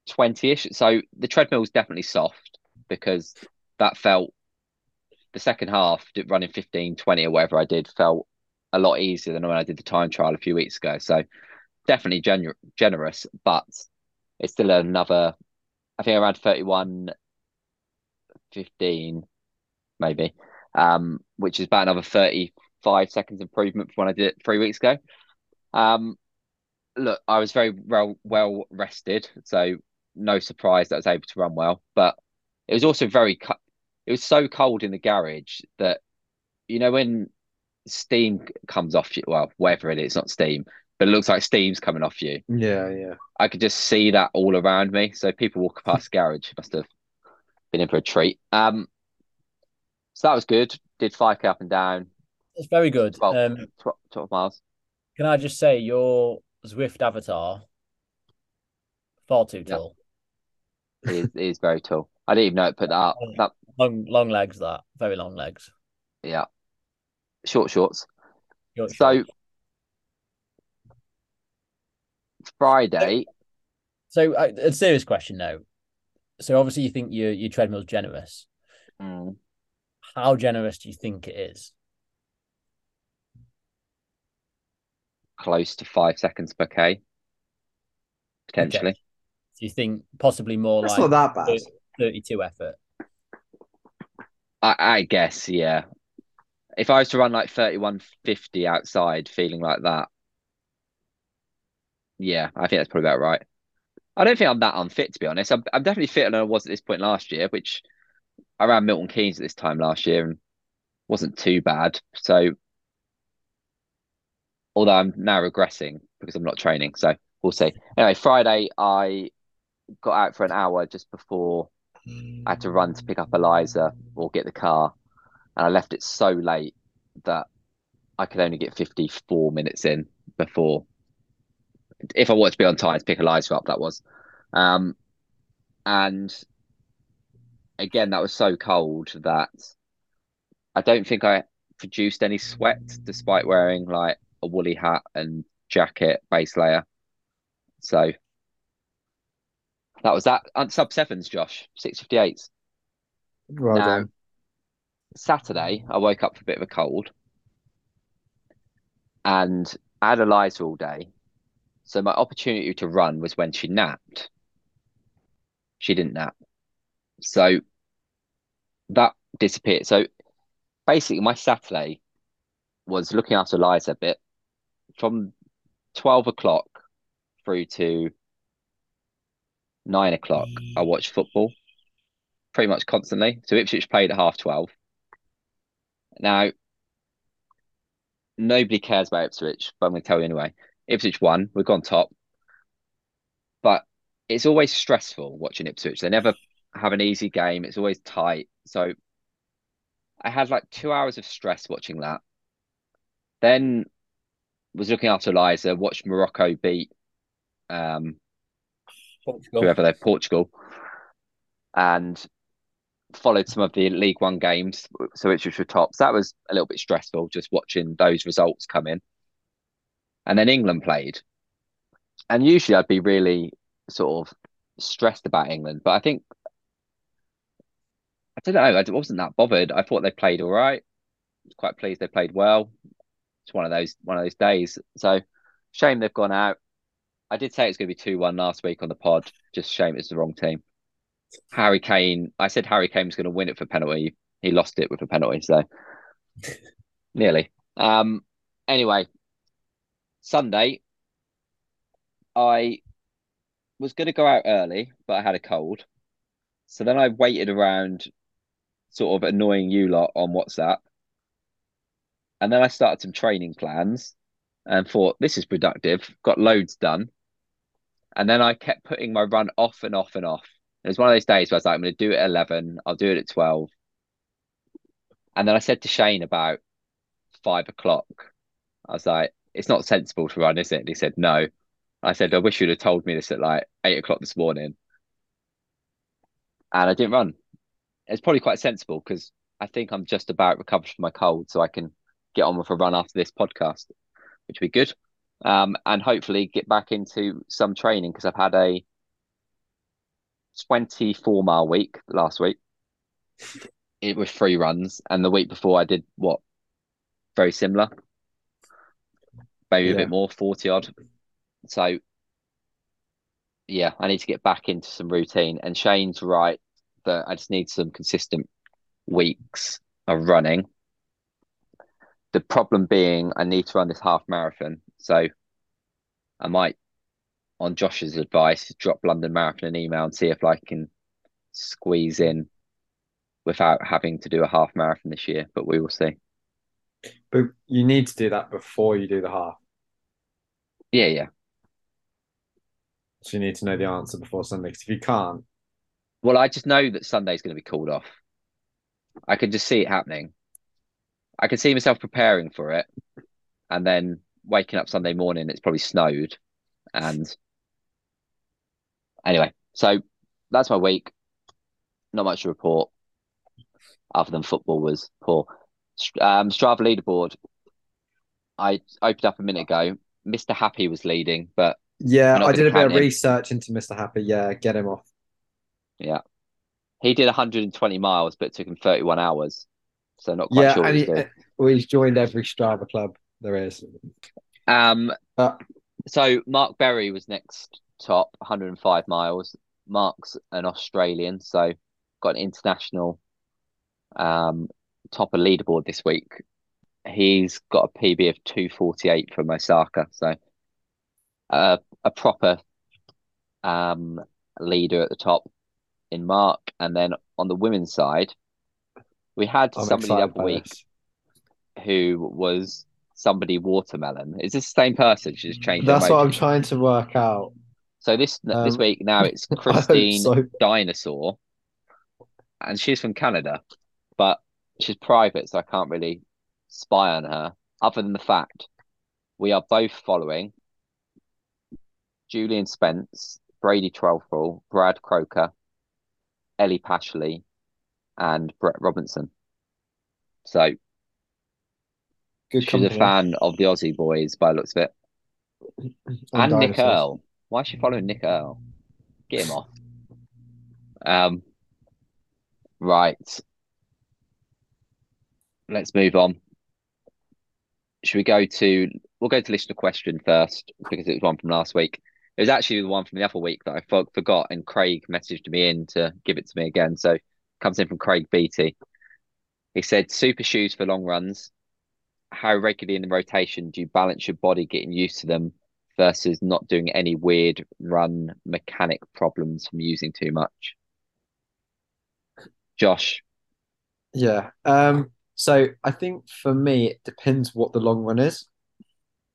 S1: 20-ish. So the treadmill was definitely soft because that felt the second half running 15 20 or whatever I did felt a lot easier than when I did the time trial a few weeks ago. So definitely gener- generous, but it's still another I think around 31 15 maybe. Um which is about another 35 seconds improvement from when I did it 3 weeks ago. Um look, I was very well well rested, so no surprise that I was able to run well. But it was also very cu- it was so cold in the garage that you know when steam comes off you, well, whatever it is, not steam, but it looks like steam's coming off you.
S2: Yeah, yeah.
S1: I could just see that all around me. So people walking past the garage must have been in for a treat. Um, so that was good. Did 5k up and down,
S3: It's very good.
S1: 12,
S3: Um,
S1: 12, 12 miles.
S3: can I just say your Zwift avatar far too
S1: Yeah.
S3: tall.
S1: It is, it is very tall. I didn't even know it put that up. [LAUGHS] That
S3: Long long legs that. Very long legs.
S1: yeah, short shorts.
S3: Short
S1: So
S3: shorts.
S1: Friday,
S3: So uh, a serious question though. So obviously you think your your treadmill's generous.
S1: mm,
S3: How generous do you think it is?
S1: close to five seconds per k, potentially.
S3: Do you think possibly more
S2: That's
S3: like
S2: not that bad.
S3: 32 effort?
S1: I, I guess, yeah. If I was to run like 31.50 outside feeling like that, yeah, I think that's probably about right. I don't think I'm that unfit, to be honest. I'm, I'm definitely fitter than I was at this point last year, which I ran Milton Keynes at this time last year and wasn't too bad. So, although I'm now regressing because I'm not training, so we'll see. Anyway, Friday, I got out for an hour just before I had to run to pick up Eliza or get the car, and I left it so late that I could only get 54 minutes in before. If I wanted to be on time to pick Eliza up, that was. Um, and again, that was so cold that I don't think I produced any sweat despite wearing like a woolly hat and jacket base layer. So that was that. And sub sevens, Josh, 658s.
S2: Well
S1: Now,
S2: done.
S1: Saturday, I woke up with a bit of a cold and I had Eliza all day. So my opportunity to run was when she napped. She didn't nap. So that disappeared. So basically, my Saturday was looking after Eliza a bit from 12 o'clock through to nine o'clock. I watch football pretty much constantly. So Ipswich played at half 12. Now, nobody cares about Ipswich, but I'm going to tell you anyway. Ipswich won. We've gone top. But it's always stressful watching Ipswich. They never have an easy game. It's always tight. So I had like two hours of stress watching that. Then was looking after Eliza, watched Morocco beat um,
S3: Portugal.
S1: whoever they're Portugal, and followed some of the League One games, so Ipswich was top. tops. that was a little bit stressful just watching those results come in. And then England played, and usually I'd be really sort of stressed about England, but I think I don't know. I wasn't that bothered. I thought they played all right. I was quite pleased they played well. It's one of those one of those days. So shame they've gone out. I did say it's going to be two one last week on the pod. Just shame it's the wrong team. Harry Kane. I said Harry Kane was going to win it for penalty. He lost it with a penalty. So [LAUGHS] nearly. Um. Anyway, Sunday, I was going to go out early, but I had a cold. So then I waited around, sort of annoying you lot on WhatsApp. And then I started some training plans and thought, this is productive. Got loads done. And then I kept putting my run off and off and off. And It was one of those days where I was like, I'm going to do it at 11, I'll do it at 12. And then I said to Shane about five o'clock. I was like, it's not sensible to run, is it? And he said, no. I said, I wish you'd have told me this at like eight o'clock this morning. And I didn't run. It's probably quite sensible because I think I'm just about recovered from my cold, so I can get on with a run after this podcast, which would be good. Um, and hopefully get back into some training because I've had a 24 mile week last week. It was three runs, and the week before I did what? Very similar, maybe a bit more, 40 odd. So, yeah, I need to get back into some routine. And Shane's right that I just need some consistent weeks of running. The problem being, I need to run this half marathon. So, I might, on Josh's advice, drop London Marathon an email and see if I can squeeze in without having to do a half marathon this year. But we will see.
S2: But you need to do that before you do the half.
S1: Yeah, yeah.
S2: So you need to know the answer before Sunday. Because if you can't,
S1: Well, I just know that Sunday's going to be called off. I can just see it happening. I can see myself preparing for it, and then waking up Sunday morning, it's probably snowed. And anyway, so that's my week. Not much to report, other than football was poor. Um, Strava leaderboard. I opened up a minute ago. Mr. Happy was leading, but
S2: yeah, I did a bit of
S1: him.
S2: research into Mr. Happy. Yeah, get him off.
S1: yeah, he did 120 miles, but it took him 31 hours. So not quite
S2: Yeah,
S1: sure he's
S2: he, well, he's joined every Strava club there is.
S1: Um,
S2: Uh,
S1: so Mark Berry was next top, 105 miles. Mark's an Australian, so got an international um top of leaderboard this week. He's got a PB of 248 from Osaka, so uh, a proper um leader at the top in Mark. And then on the women's side, we had
S2: I'm
S1: somebody the other week
S2: this.
S1: who was somebody watermelon. Is this the same person? She's changed.
S2: That's what I'm trying to work out.
S1: So this this
S2: Um,
S1: week now [LAUGHS] it's Christine
S2: so.
S1: Dinosaur, and she's from Canada, but she's private, so I can't really spy on her. Other than the fact we are both following Julian Spence, Brady Trelfall, Brad Croker, Ellie Pashley, and Brett Robinson. So
S2: Good
S1: she's
S2: company.
S1: a fan of the Aussie boys by the looks of it. and Nick. Earl. Why is she following Nick Earl? Get him off. Um, right. Let's move on. Should we go to? We'll go to listener question first because it was one from last week. It was actually the one from the other week that I for- forgot, and Craig messaged me in to give it to me again. So comes in from Craig Beatty. He said, "Super shoes for long runs. How regularly in the rotation do you balance your body getting used to them versus not doing any weird run mechanic problems from using too much. Josh,
S2: Yeah. Um, so I think for me, it depends what the long run is.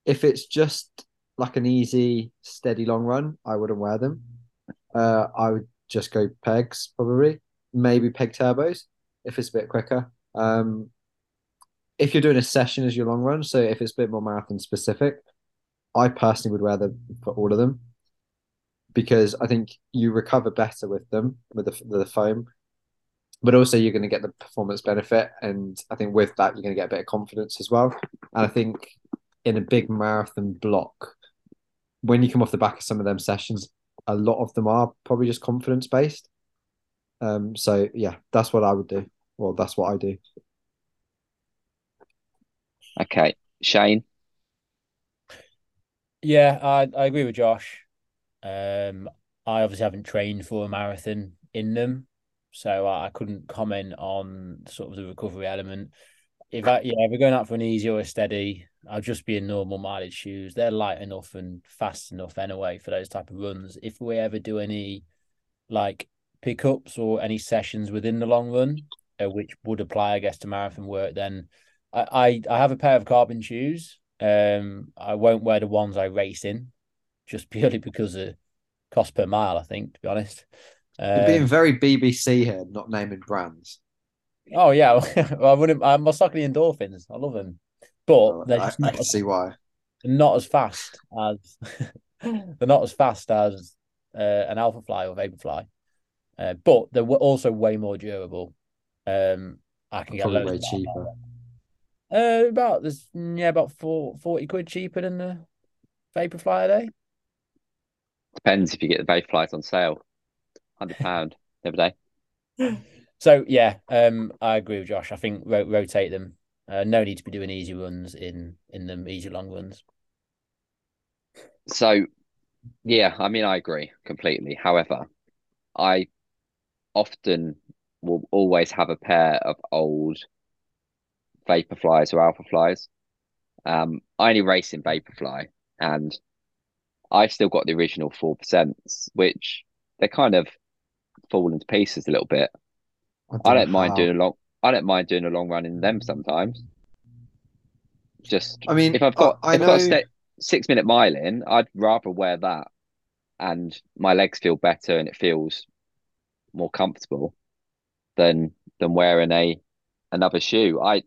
S2: If it's just like an easy, steady long run, I wouldn't wear them. Uh, I would just go pegs, probably. Maybe peg turbos if it's a bit quicker. Um, if you're doing a session as your long run, so if it's a bit more marathon specific, I personally would wear them for all of them because I think you recover better with them with the, the foam. But also you're going to get the performance benefit and i think with that you're going to get a bit of confidence as well. And i think in a big marathon block when you come off the back of some of them sessions a lot of them are probably just confidence based um so yeah that's what i would do. Well that's what i do
S1: okay, Shane,
S3: Yeah, I, I agree with Josh. Um, I obviously haven't trained for a marathon in them, so I, I couldn't comment on sort of the recovery element. If I yeah, if we're going out for an easy or a steady, I'll just be in normal mileage shoes. They're light enough and fast enough anyway for those type of runs. If we ever do any like pickups or any sessions within the long run, uh, which would apply, I guess, to marathon work, then I, I, I have a pair of carbon shoes. Um, I won't wear the ones I race in, just [LAUGHS] purely because of cost per mile. I think, to be honest.
S2: you're being
S3: Um,
S2: very bbc here not naming brands
S3: oh yeah, [LAUGHS] well, I wouldn't. I'm Mostakli Endorphins. I love them. but they're
S2: I,
S3: just
S2: I
S3: not
S2: can
S3: as,
S2: see why.
S3: not as fast as [LAUGHS] they're not as fast as uh, an alpha fly or vaporfly, uh, but they're also way more durable. Um, I can get loads
S2: way cheaper.
S3: Uh, about this, yeah, about four, 40 quid cheaper than the vaporfly a day.
S1: Depends if you get the vapor Vaporflies on sale. Hundred pound every day. [LAUGHS]
S3: So yeah, um, I agree with Josh. I think ro- rotate them. Uh, no need to be doing easy runs in in them easy long runs.
S1: So, yeah, I mean, I agree completely. However, I often will always have a pair of old Vaporflies or Alpha Flies. Um, I only race in Vaporfly, and I've still got the original four percents, which they're kind of falling to pieces a little bit. I don't mind doing a long. I don't mind doing a long run in them sometimes. Just
S2: I mean,
S1: if I've got
S2: I, I
S1: if I've got a
S2: know.
S1: six minute mile in, I'd rather wear that, and my legs feel better and it feels more comfortable than than wearing a another shoe. I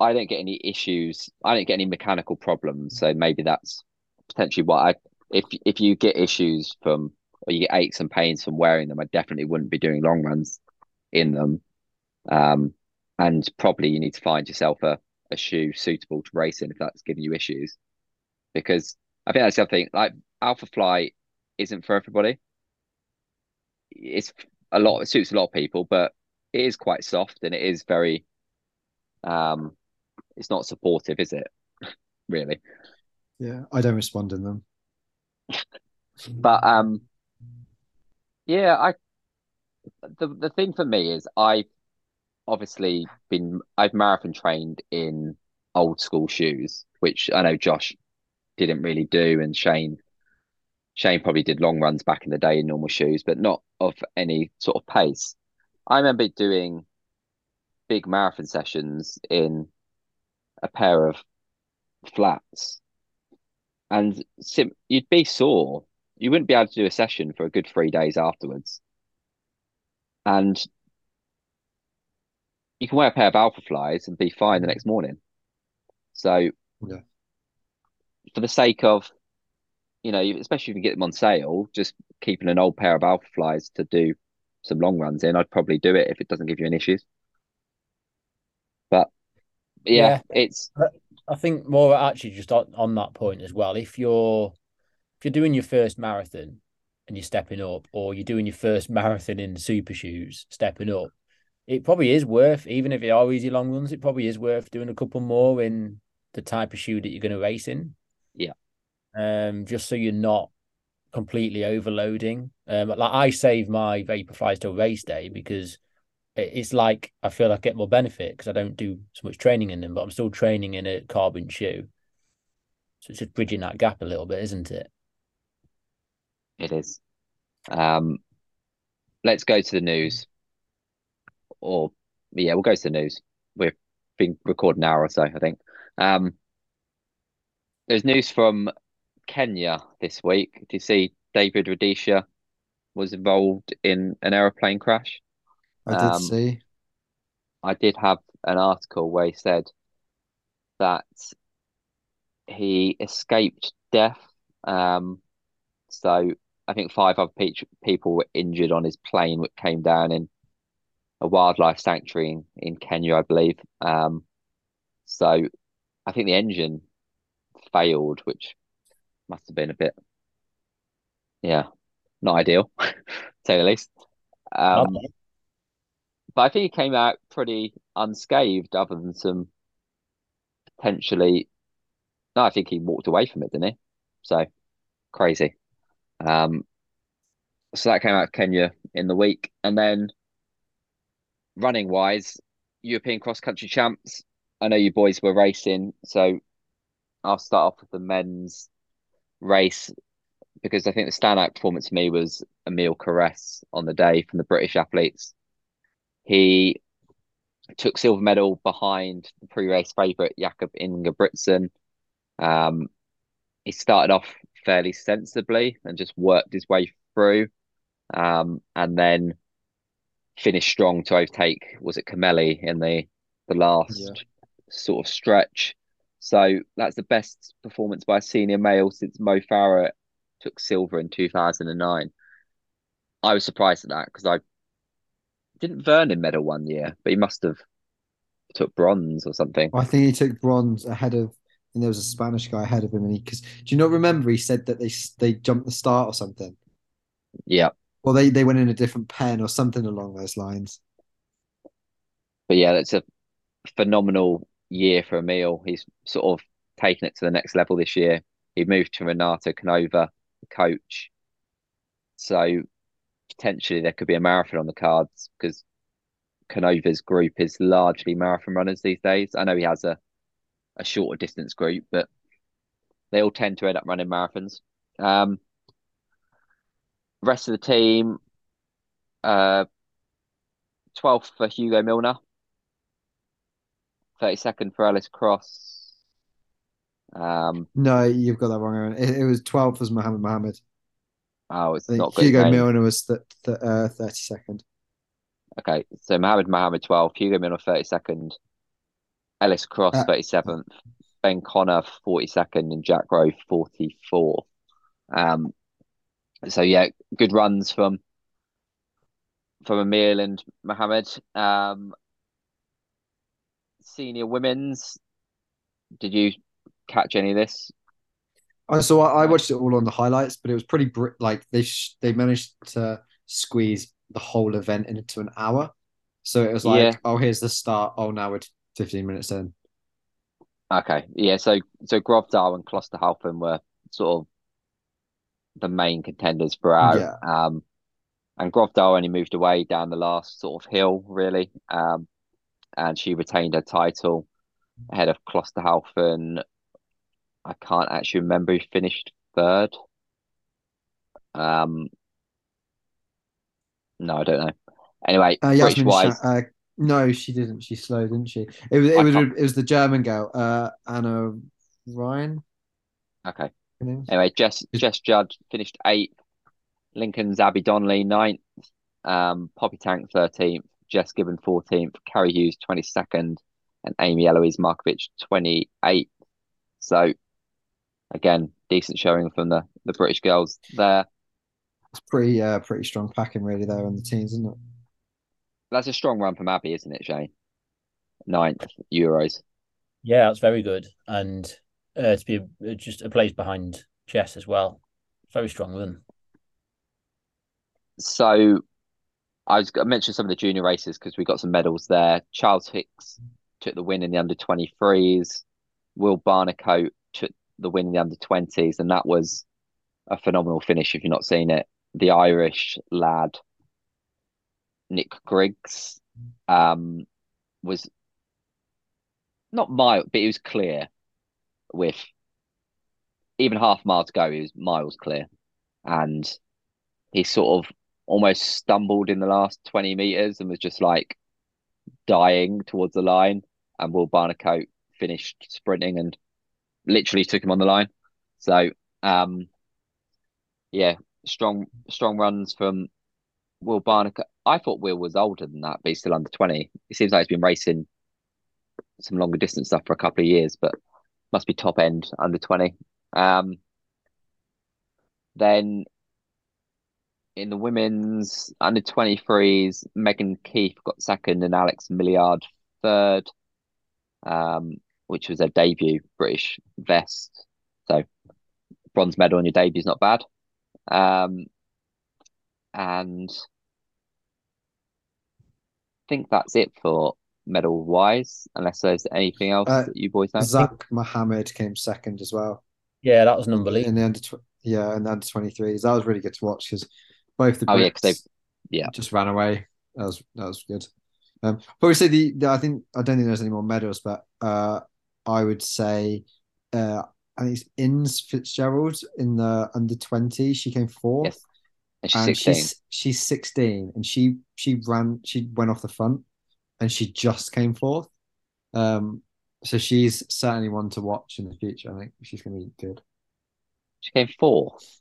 S1: I don't get any issues. I don't get any mechanical problems. So maybe that's potentially what I if if you get issues from or you get aches and pains from wearing them, I definitely wouldn't be doing long runs in them. Um, and probably you need to find yourself a, a shoe suitable to race in if that's giving you issues. Because I think that's the other thing. Like Alpha Fly isn't for everybody. It's a lot. It suits a lot of people, but it is quite soft and it is very. Um, it's not supportive, is it? [LAUGHS] really.
S2: Yeah, I don't respond in them. [LAUGHS]
S1: But um, yeah, I the the thing for me is I've obviously been I've marathon trained in old school shoes, which I know Josh didn't really do, and Shane Shane probably did long runs back in the day in normal shoes, but not of any sort of pace. I remember doing big marathon sessions in a pair of flats, and sim you'd be sore. You wouldn't be able to do a session for a good three days afterwards. And you can wear a pair of alpha flies and be fine the next morning. So
S2: Yeah.
S1: for the sake of, you know, especially if you get them on sale, just keeping an old pair of alpha flies to do some long runs in, I'd probably do it if it doesn't give you any issues. But yeah, it's
S3: I think more actually just on, on that point as well. If you're if you're doing your first marathon and you're stepping up, or you're doing your first marathon in super shoes, stepping up, it probably is worth, even if it are easy long runs, it probably is worth doing a couple more in the type of shoe that you're going to race in.
S1: Yeah.
S3: Um, just so you're not completely overloading. Um, like I save my Vaporflies till race day because it's like I feel I get more benefit because I don't do so much training in them, but I'm still training in a carbon shoe. So it's just bridging that gap a little bit, isn't it?
S1: it is. Um, let's go to the news. Or yeah, we'll go to the news. We've been recording an hour or so, I think. Um, there's news from Kenya this week. Do you see David Rudisha was involved in an aeroplane crash?
S2: I did
S1: Um,
S2: see.
S1: I did have an article where he said that he escaped death. Um, so I think five other pe people were injured on his plane, which came down in a wildlife sanctuary in, in Kenya, I believe. Um, so I think the engine failed, which must have been a bit, yeah, not ideal, [LAUGHS] to say the least. Um,
S3: Okay.
S1: But I think he came out pretty unscathed, other than some potentially. No, I think he walked away from it, didn't he? So crazy. Um, so that came out Kenya in the week, and then running wise, European cross country champs. I know you boys were racing, so I'll start off with the men's race because I think the standout performance for me was Emile Cairess on the day from the British athletes. He took silver medal behind the pre-race favourite Jakob Ingebrigtsen. Um, he started off fairly sensibly and just worked his way through, um, and then finished strong to overtake. Was it Kameli in the the last
S2: Yeah.
S1: sort of stretch? So that's the best performance by a senior male since Mo Farah took silver in 2009. I was surprised at that because I didn't Vernon medal one year, but he must have took bronze or something.
S2: I think he took bronze ahead of, and there was a Spanish guy ahead of him. And he, because do you not remember he said that they they jumped the start or something,
S1: Yeah,
S2: Well, they they went in a different pen or something along those lines.
S1: but yeah, that's a phenomenal year for Emile. He's sort of taken it to the next level this year. He moved to Renato Canova, the coach. So potentially there could be a marathon on the cards because Canova's group is largely marathon runners these days. I know he has a, a shorter distance group, but they all tend to end up running marathons. Um, rest of the team, uh, 12th for Hugo Milner, 32nd for Ellis Cross. Um,
S2: No, you've got that wrong. Aaron. It, it was 12th was Mahamed Mahamed.
S1: Oh, it's
S2: I think
S1: not good.
S2: Hugo. Milner was th- th- uh, 32nd.
S1: Okay, so Mahamed Mahamed 12, Hugo Milner 32nd, Ellis Cross
S2: Uh,
S1: 37th, Ben Connor 42nd, and Jack Rowe 44th. Um, so yeah, good runs from from Emile and Mahamed. Um, senior women's, did you catch any of this?
S2: So I, I watched it all on the highlights, but it was pretty br- like they sh- they managed to squeeze the whole event into an hour. So it was like,
S1: Yeah.
S2: oh, here's the start. Oh, now we're 15 minutes in.
S1: Okay, yeah, so so Grovdal and Klosterhalfen were sort of the main contenders throughout.
S2: Yeah.
S1: Um, and Grovdal only moved away down the last sort of hill, really. Um, and she retained her title ahead of Klosterhalfen. I can't actually remember who finished third. Um, no, I don't know. Anyway,
S2: Uh,
S1: British wise,
S2: Sha- uh, no, she didn't. She slowed, didn't she? It was it
S1: I
S2: was
S1: can't-
S2: it was the German girl, uh, Anna Ryan.
S1: okay.
S2: her name is?
S1: Anyway, Jess Jess Judd finished eighth. Lincoln's Abby Donnelly ninth. Um, Poppy Tank thirteenth. Jess Gibbon fourteenth. Cari Hughes twenty second, and Amy Eloise Markovic twenty eighth. So, again, decent showing from the the British girls there.
S2: It's pretty uh pretty strong packing really there in the teams, isn't it?
S1: That's a strong run from Abby, isn't it, Shane? Ninth Euros.
S3: Yeah, that's very good. And uh, to be a, just a place behind Jess as well. Very strong run.
S1: So, I was I mentioned some of the junior races because we got some medals there. Charles Hicks took the win in the under 23s. Will Barnicoat took the win in the under 20s, and that was a phenomenal finish if you've not seen it. The Irish lad, Nick Griggs, um, was not mild, but he was clear with even half mile to go, he was miles clear. And he sort of almost stumbled in the last 20 meters and was just like dying towards the line. And Will Barnicoat finished sprinting and literally took him on the line. So, um, yeah, strong, strong runs from Will Barnicoat. I thought Will was older than that, but he's still under 20. It seems like he's been racing some longer distance stuff for a couple of years, but must be top end under 20. Um, then in the women's under 23s, Megan Keith got second and Alex Millard third, um, which was her debut British vest. So bronze medal on your debut is not bad. Um, and I think that's it for medal wise, unless there's anything else
S2: Uh,
S1: that you boys know.
S2: Zach Mohammed came second as well
S3: Yeah, that was an unbelievable.
S2: in the under tw- yeah in the under 23s. That was really good to watch because both the
S1: Oh, yeah, 'cause they- yeah.
S2: just ran away. That was that was good. Um, but we say the, the I think I don't think there's any more medals, but uh, I would say uh, I think it's Innes FitzGerald in the under 20. She came fourth.
S1: Yes. And she's
S2: and
S1: 16.
S2: she's she's 16 and she she ran she went off the front and she just came fourth um so she's certainly one to watch in the future i think she's going to be good
S1: She came fourth.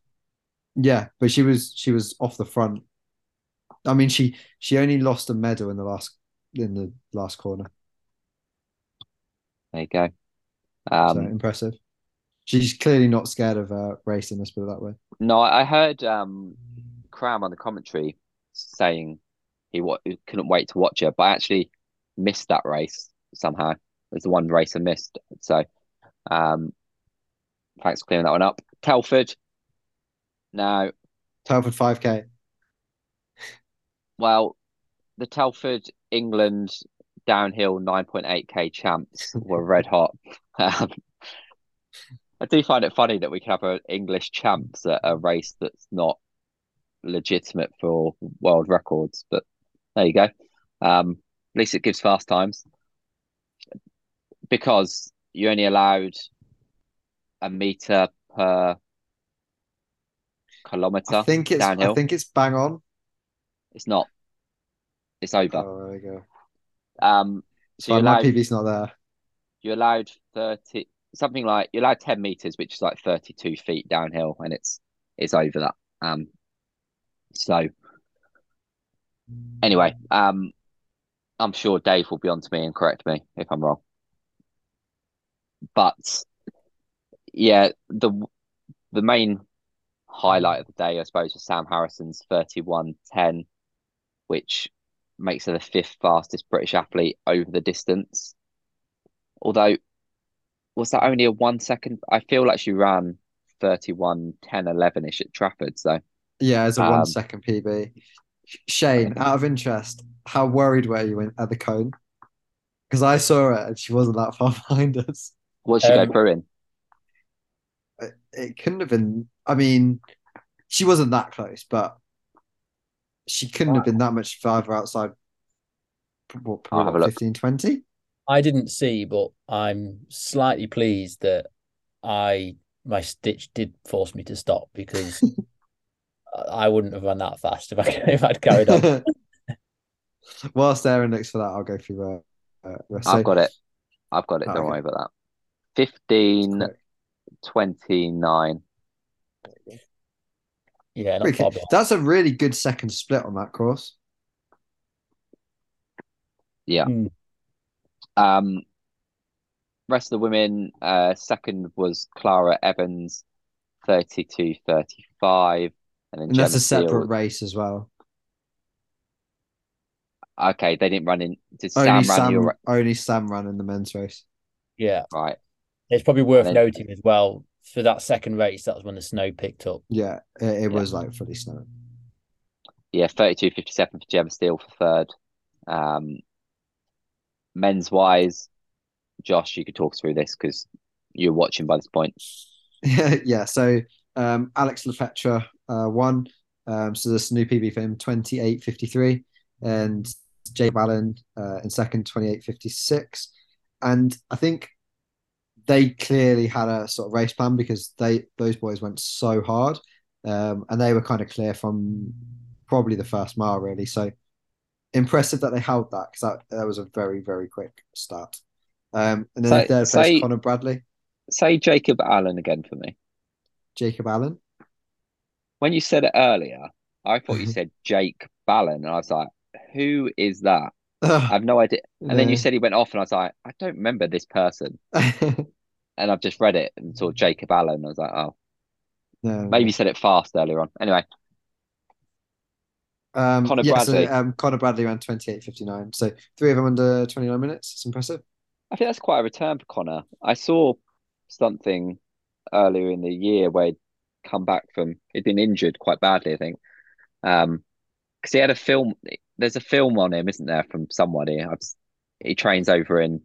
S2: yeah but she was she was off the front i mean she she only lost a medal in the last in the last corner
S1: There you go.
S2: So
S1: Um,
S2: impressive. She's clearly not scared of uh, racing. Let's put it that way.
S1: no, I heard um, Cram on the commentary saying he, wa- he couldn't wait to watch her, but I actually missed that race somehow. It was the one race I missed. So, um, thanks for clearing that one up. Telford. Now,
S2: Telford 5K.
S1: well, the Telford England downhill 9.8k champs [LAUGHS] were red hot. Um, I do find it funny that we can have an English champs at a race that's not legitimate for world records, but there you go. Um, at least it gives fast times because you're only allowed a meter per kilometer
S2: I think it's.
S1: downhill.
S2: I think it's bang on.
S1: It's not. It's over.
S2: Oh, there you go.
S1: Um, so
S2: So
S1: you're
S2: my
S1: allowed,
S2: PB's not there.
S1: you're allowed 30, something like you're allowed 10 meters, which is like 32 feet downhill, and it's it's over that. Um, so anyway, um, I'm sure Dave will be on to me and correct me if I'm wrong. But yeah, the the main highlight of the day, I suppose, was Sam Harrison's 31.10, which makes her the fifth fastest British athlete over the distance. Although, was that only a one second? I feel like she ran 31, 10, 11 ish at Trafford. So,
S2: Yeah, it's a
S1: Um,
S2: one second PB. Shane, out of interest, how worried were you in, at the cone? Because I saw it and she wasn't that far [LAUGHS] behind us.
S1: what did she
S3: Um,
S1: go through in?
S2: It, it couldn't have been. I mean, she wasn't that close, but she couldn't have been that much further outside. What,
S1: I'll
S2: probably
S1: look.
S2: 15, 20?
S3: I didn't see, but I'm slightly pleased that I my stitch did force me to stop because [LAUGHS] I wouldn't have run that fast if I [LAUGHS] if I'd carried on.
S2: Whilst Aaron looks for that, I'll go through the. Uh, rest.
S1: I've got it. I've got it.
S2: Oh,
S1: Don't
S2: okay.
S1: worry about that. 15, 29.
S3: Yeah, not
S2: Okay,
S3: far behind.
S2: That's a really good second split on that course.
S1: Yeah.
S3: Hmm.
S1: Um, rest of the women, uh, second was Clara Evans, 32 35. And then
S2: And that's a separate
S1: Steele-
S2: race as well.
S1: Okay, they didn't run in. Did
S2: Only
S1: Sam run
S2: Sam,
S1: your
S2: only Sam ran in the men's race.
S3: Yeah,
S1: right?
S3: it's probably worth
S1: Then-
S3: noting as well. For that second race, that was when the snow picked up.
S2: Yeah, it, it
S1: Yeah.
S2: was like fully snowing.
S1: Yeah, 32 57 for Gemma Steele for third. Um, men's wise, Josh, you could talk through this because you're watching by this point.
S2: yeah, [LAUGHS] yeah. so um, Alex Lepretre uh, won. Um, so this new PB for him, 28.53. And Jake Allen uh, in second, 28.56. And I think they clearly had a sort of race plan because they those boys went so hard. Um, and they were kind of clear from probably the first mile, really. So impressive that they held that because that, that was a very, very quick start. Um, and then in third place,
S1: say-
S2: Connor Bradley,
S1: Say Jacob Allen again for me.
S2: Jacob Allen.
S1: When you said it earlier, I thought you [LAUGHS] said Jake Ballon, and I was like, who is that? I have no idea. And then you said he went off, and I was like, I don't remember this person. [LAUGHS] And I've just read it and saw Jacob Allen. I was like, oh,
S2: no,
S1: maybe you said it fast earlier on. Anyway,
S2: um,
S1: Conor
S2: yeah,
S1: Bradley.
S2: So, um, Connor Bradley ran 28.59. So three of them under 29 minutes. It's impressive.
S1: I think that's quite a return for Connor. I saw something earlier in the year where he'd come back from he'd been injured quite badly, I think. Um, because he had a film. There's a film on him, isn't there, from somebody? I've, he trains over in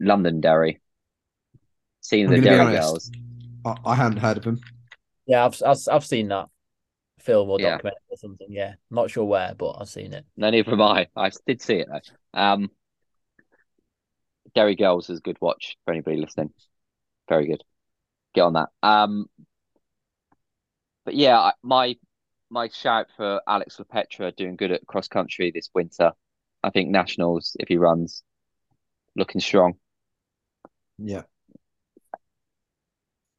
S1: Londonderry. Seen
S2: I'm
S1: the
S2: gonna
S1: Derry girls.
S2: I, I hadn't heard of them.
S3: Yeah, I've I've, I've seen that film or
S1: Yeah.
S3: documentary or something. Yeah, not sure where, but I've seen it.
S1: No, neither am I. I did see it though. Um, Derry Girls is a good watch for anybody listening. Very good. Get on that. Um, but yeah, I- my my shout for Alex Lepretre doing good at cross country this winter. I think nationals if he runs, looking strong.
S2: Yeah.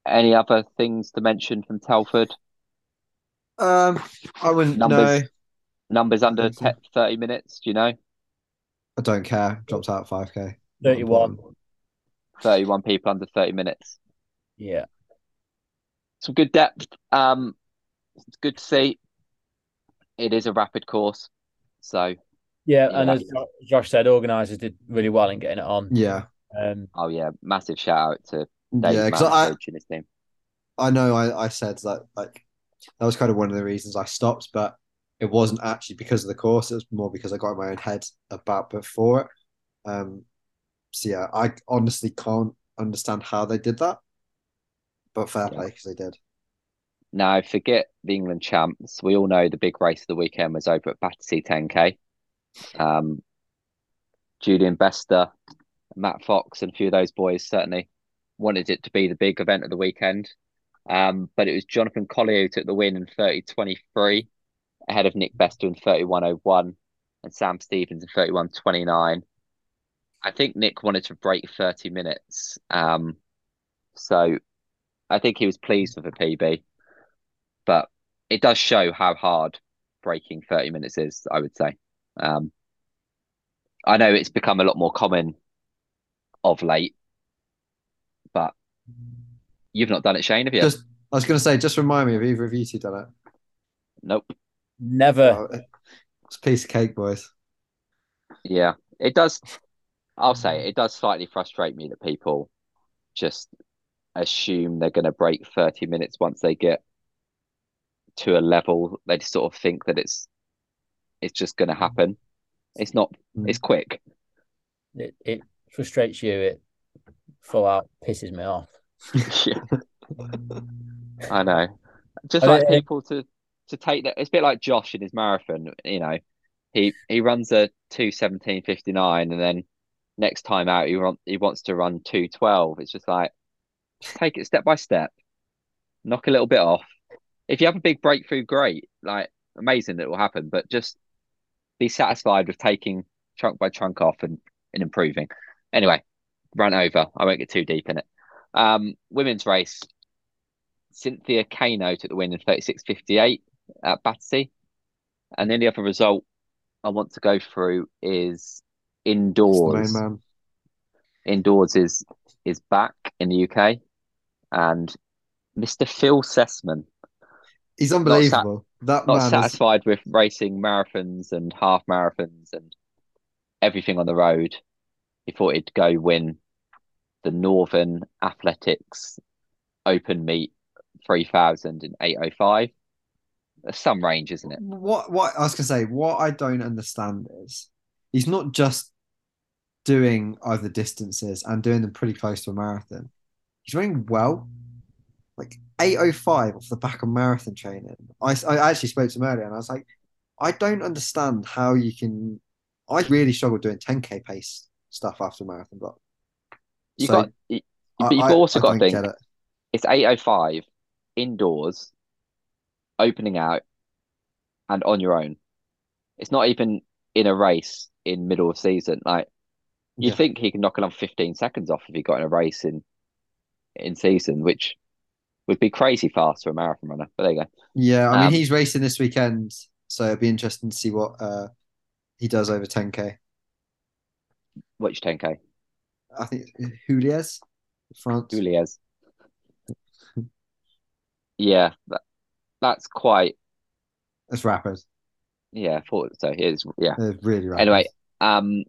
S1: Any other things to mention from Telford?
S2: Um, I wouldn't
S1: Numbers?
S2: know.
S1: Numbers under te- 30 minutes, do you know?
S2: I don't care. Dropped out 5k.
S3: 31.
S1: 31 people under 30 minutes.
S3: Yeah.
S1: Some good depth. Um, it's good to see. It is a rapid course, so
S3: Yeah,
S1: Yeah,
S3: and as Josh said, organisers did really well in getting it on.
S2: Yeah,
S3: Um,
S1: oh yeah, massive shout out to Dave
S2: yeah. Because I,
S1: and his team.
S2: I know I, I said that like that was kind of one of the reasons I stopped, but it wasn't actually because of the course. It was more because I got in my own head about before it. Um, so yeah, I honestly can't understand how they did that, but fair
S1: Yeah.
S2: play because they did.
S1: Now, forget the England champs. We all know the big race of the weekend was over at Battersea 10K. Um, Julian Bester, Matt Fox, and a few of those boys certainly wanted it to be the big event of the weekend. Um, but it was Jonathan Collier who took the win in 30.23 ahead of Nick Bester in 31.01 and Sam Stevens in 31.29. I think Nick wanted to break 30 minutes. Um, so I think he was pleased with the PB but it does show how hard breaking 30 minutes is, I would say. Um, I know it's become a lot more common of late, but you've not done it, Shane, have you?
S2: Just I was going to say, just remind me of either of you two done it.
S1: Nope.
S3: never.
S2: Oh, it's a piece of cake, boys.
S1: Yeah, it does. I'll say it, it does slightly frustrate me that people just assume they're going to break 30 minutes once they get to a level. They just sort of think that it's it's just going to happen. It's not.
S2: Mm.
S1: It's quick.
S3: It, it frustrates you. It full out pisses me off. [LAUGHS]
S1: yeah. Mm. I know. Just
S3: I
S1: like
S3: don't-
S1: people to to take that. It's a bit like Josh in his marathon. You know, he he runs a two seventeen fifty nine, and then next time out he run, he wants to run two twelve. It's just like take it step by step, knock a little bit off. If you have a big breakthrough, great, like amazing that it will happen. But just be satisfied with taking chunk by chunk off and, and improving. Anyway, run over. I won't get too deep in it. Um, women's race. Cynthia Kano took the win in 36.58 at Battersea. And then the other result I want to go through is indoors.
S2: main man.
S1: Indoors is is back in the UK. And Mr. Phil Sesemann,
S2: He's unbelievable. that
S1: not
S2: man is
S1: satisfied with racing marathons and half marathons and everything on the road. He thought he'd go win the Northern Athletics Open Meet 3000 in 805. There's some range, isn't it?
S2: what what I was gonna say, what I don't understand is he's not just doing other distances and doing them pretty close to a marathon. He's running well, like 805 off the back of marathon training. I, I actually spoke to him earlier and I was like, I don't understand how you can. I really struggle doing 10k pace stuff after marathon block.
S1: You
S2: So,
S1: got, you, but you've
S2: I-
S1: also
S2: I
S1: got to think
S2: it.
S1: it's 805 indoors, opening out, and on your own. It's not even in a race in middle of season. Like you
S2: Yeah.
S1: think he can knock another 15 seconds off if he got in a race in in season, which would be crazy fast for a marathon runner. But there you go.
S2: Yeah, I mean
S1: Um,
S2: he's racing this weekend, so it'll be interesting to see what uh he does over 10k.
S1: Which 10k? [LAUGHS]
S2: I think Juliez, France.
S1: Juliez. Yeah, that, that's quite.
S2: That's rapid.
S1: Yeah, I thought so. It is. Yeah.
S2: They're really rapid.
S1: Anyway, um,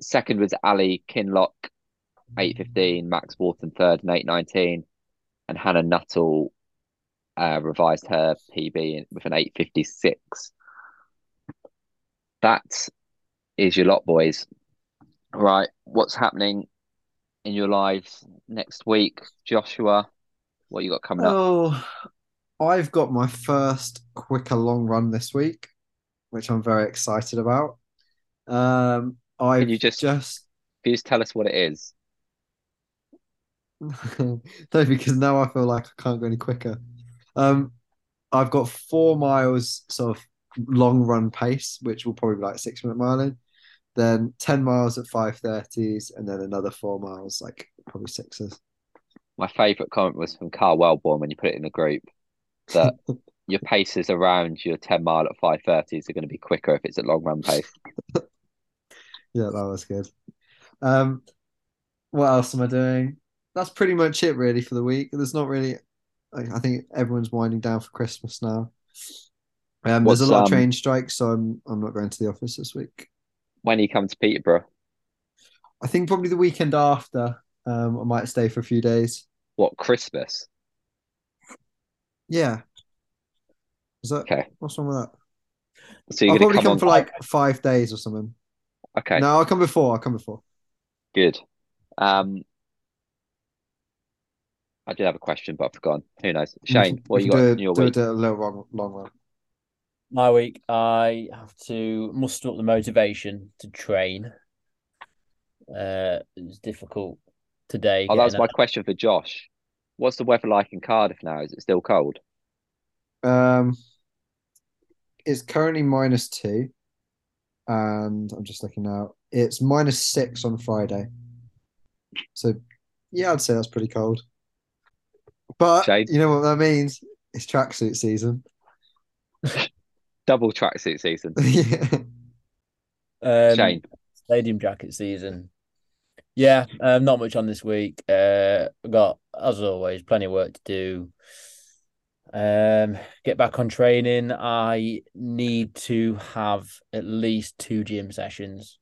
S1: second was Ali Kinlock, eight fifteen. Max Wharton third and eight nineteen, and Hannah Nuttall uh, revised her PB with an eight fifty six. That is your lot, boys. Right, what's happening in your lives next week, Joshua? What you got coming up?
S2: Oh, I've got my first quicker long run this week, which I'm very excited about. Um, I've
S1: you just-
S2: just
S1: Can you just tell us what it is? [LAUGHS]
S2: no, because now I feel like I can't go any quicker. Um, I've got four miles sort of long run pace, which will probably be like six minute miling. Then ten miles at five thirties, and then another four miles, like probably sixes.
S1: My favourite comment was from Carl Wellborn when you put it in the group that [LAUGHS] your paces around your 10 mile at 530s are going to be quicker if it's a long run pace. [LAUGHS]
S2: Yeah, that was good. Um, what else am I doing? That's pretty much it, really, for the week. There's not really. I I think everyone's winding down for Christmas now. Um, there's a lot of
S1: um,
S2: train strikes, so I'm I'm not going to the office this week.
S1: When you come to Peterborough,
S2: I think probably the weekend after. Um, I might stay for a few days.
S1: what Christmas?
S2: Yeah. Is that
S1: Okay,
S2: what's wrong with that?
S1: so you're
S2: I'll probably
S1: come
S2: come for like five days or something.
S1: Okay,
S2: No, I'll come before. I'll come before.
S1: good. Um, I did have a question, but I've forgotten. Who knows? Shane, what you got
S2: do
S1: in your
S2: do
S1: week?
S2: it a little long, long run.
S3: My week, I have to muster up the motivation to train. Uh, it's difficult today.
S1: Oh, that was my
S3: out.
S1: question for Josh. What's the weather like in Cardiff now? Is it still cold?
S2: Um, it's currently minus two, and I'm just looking now. It's minus six on Friday. So, yeah, I'd say that's pretty cold. But
S1: Shane?
S2: you know what that means? It's tracksuit season. [LAUGHS]
S1: Double tracksuit season. [LAUGHS]
S2: yeah.
S3: Um,
S1: Shane,
S3: stadium jacket season. Yeah, um, not much on this week. Uh, got, as always, plenty of work to do. Um, get back on training. I need to have at least two gym sessions,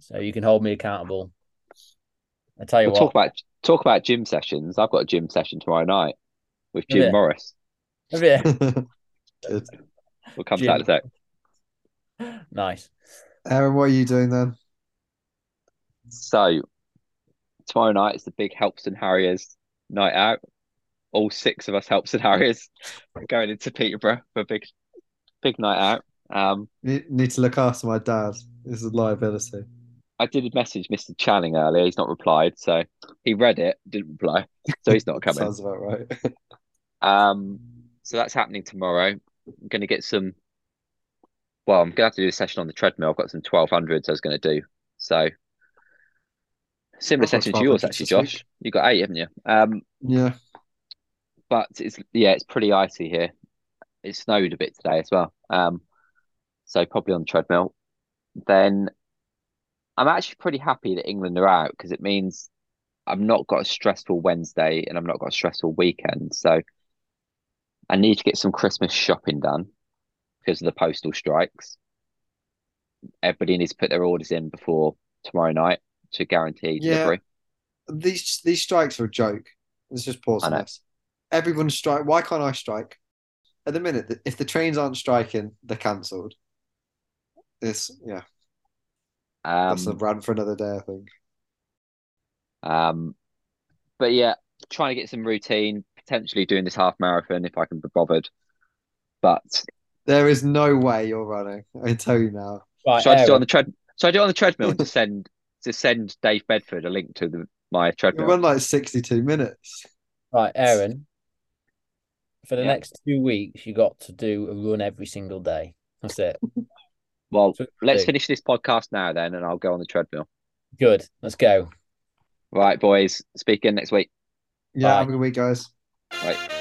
S3: so you can hold me accountable. I tell you
S1: we'll
S3: what,
S1: talk about talk about gym sessions. I've got a gym session tomorrow night with Jim Morris.
S3: Yeah, [LAUGHS]
S2: Good.
S1: We'll come to that in a sec.
S3: nice.
S2: Aaron, what are you doing then?
S1: So tomorrow night is the big Helps and Harriers night out. All six of us Helps and Harriers [LAUGHS] going into Peterborough for a big big night out. Um,
S2: Need, need to look after my dad. This is a liability.
S1: I did a message Mr. Channing earlier. He's not replied, so he read it, didn't reply, so he's not [LAUGHS] coming.
S2: Sounds about right. [LAUGHS]
S1: Um, so that's happening tomorrow. I'm going to get some. Well, I'm going to have to do a session on the treadmill. I've got some 1200s I was going to do. So similar session to yours, actually, Josh.
S2: week.
S1: You got eight, haven't you? Um,
S2: Yeah.
S1: but it's yeah, it's pretty icy here. It snowed a bit today as well. Um, so probably on the treadmill. Then I'm actually pretty happy that England are out because it means I've not got a stressful Wednesday and I've not got a stressful weekend. So I need to get some Christmas shopping done because of the postal strikes. Everybody needs to put their orders in before tomorrow night to guarantee
S2: Yeah.
S1: delivery.
S2: These these strikes are a joke. Let's just pause on this. Everyone strike. Why can't I strike? At the minute, if the trains aren't striking, they're cancelled. This, yeah, that's a
S1: Um,
S2: rant for another day. I think.
S1: um, but yeah, trying to get some routine, potentially doing this half marathon if I can be bothered. But
S2: There is no way you're running. I tell you now.
S3: Right,
S1: So I just do it on the tread. So I do it on the treadmill and just send to send Dave Bedford a link to the my
S2: You
S1: treadmill.
S2: run like 62 minutes.
S3: right, Aaron. For the
S1: Yeah.
S3: next two weeks, you got to do a run every single day. That's it. [LAUGHS]
S1: Well,
S3: So-
S1: let's
S3: do.
S1: finish this podcast now then, and I'll go on the treadmill.
S3: Good. Let's go.
S1: Right, boys. Speak again next week.
S2: Yeah,
S3: Bye.
S2: have a good week, guys.
S1: Right.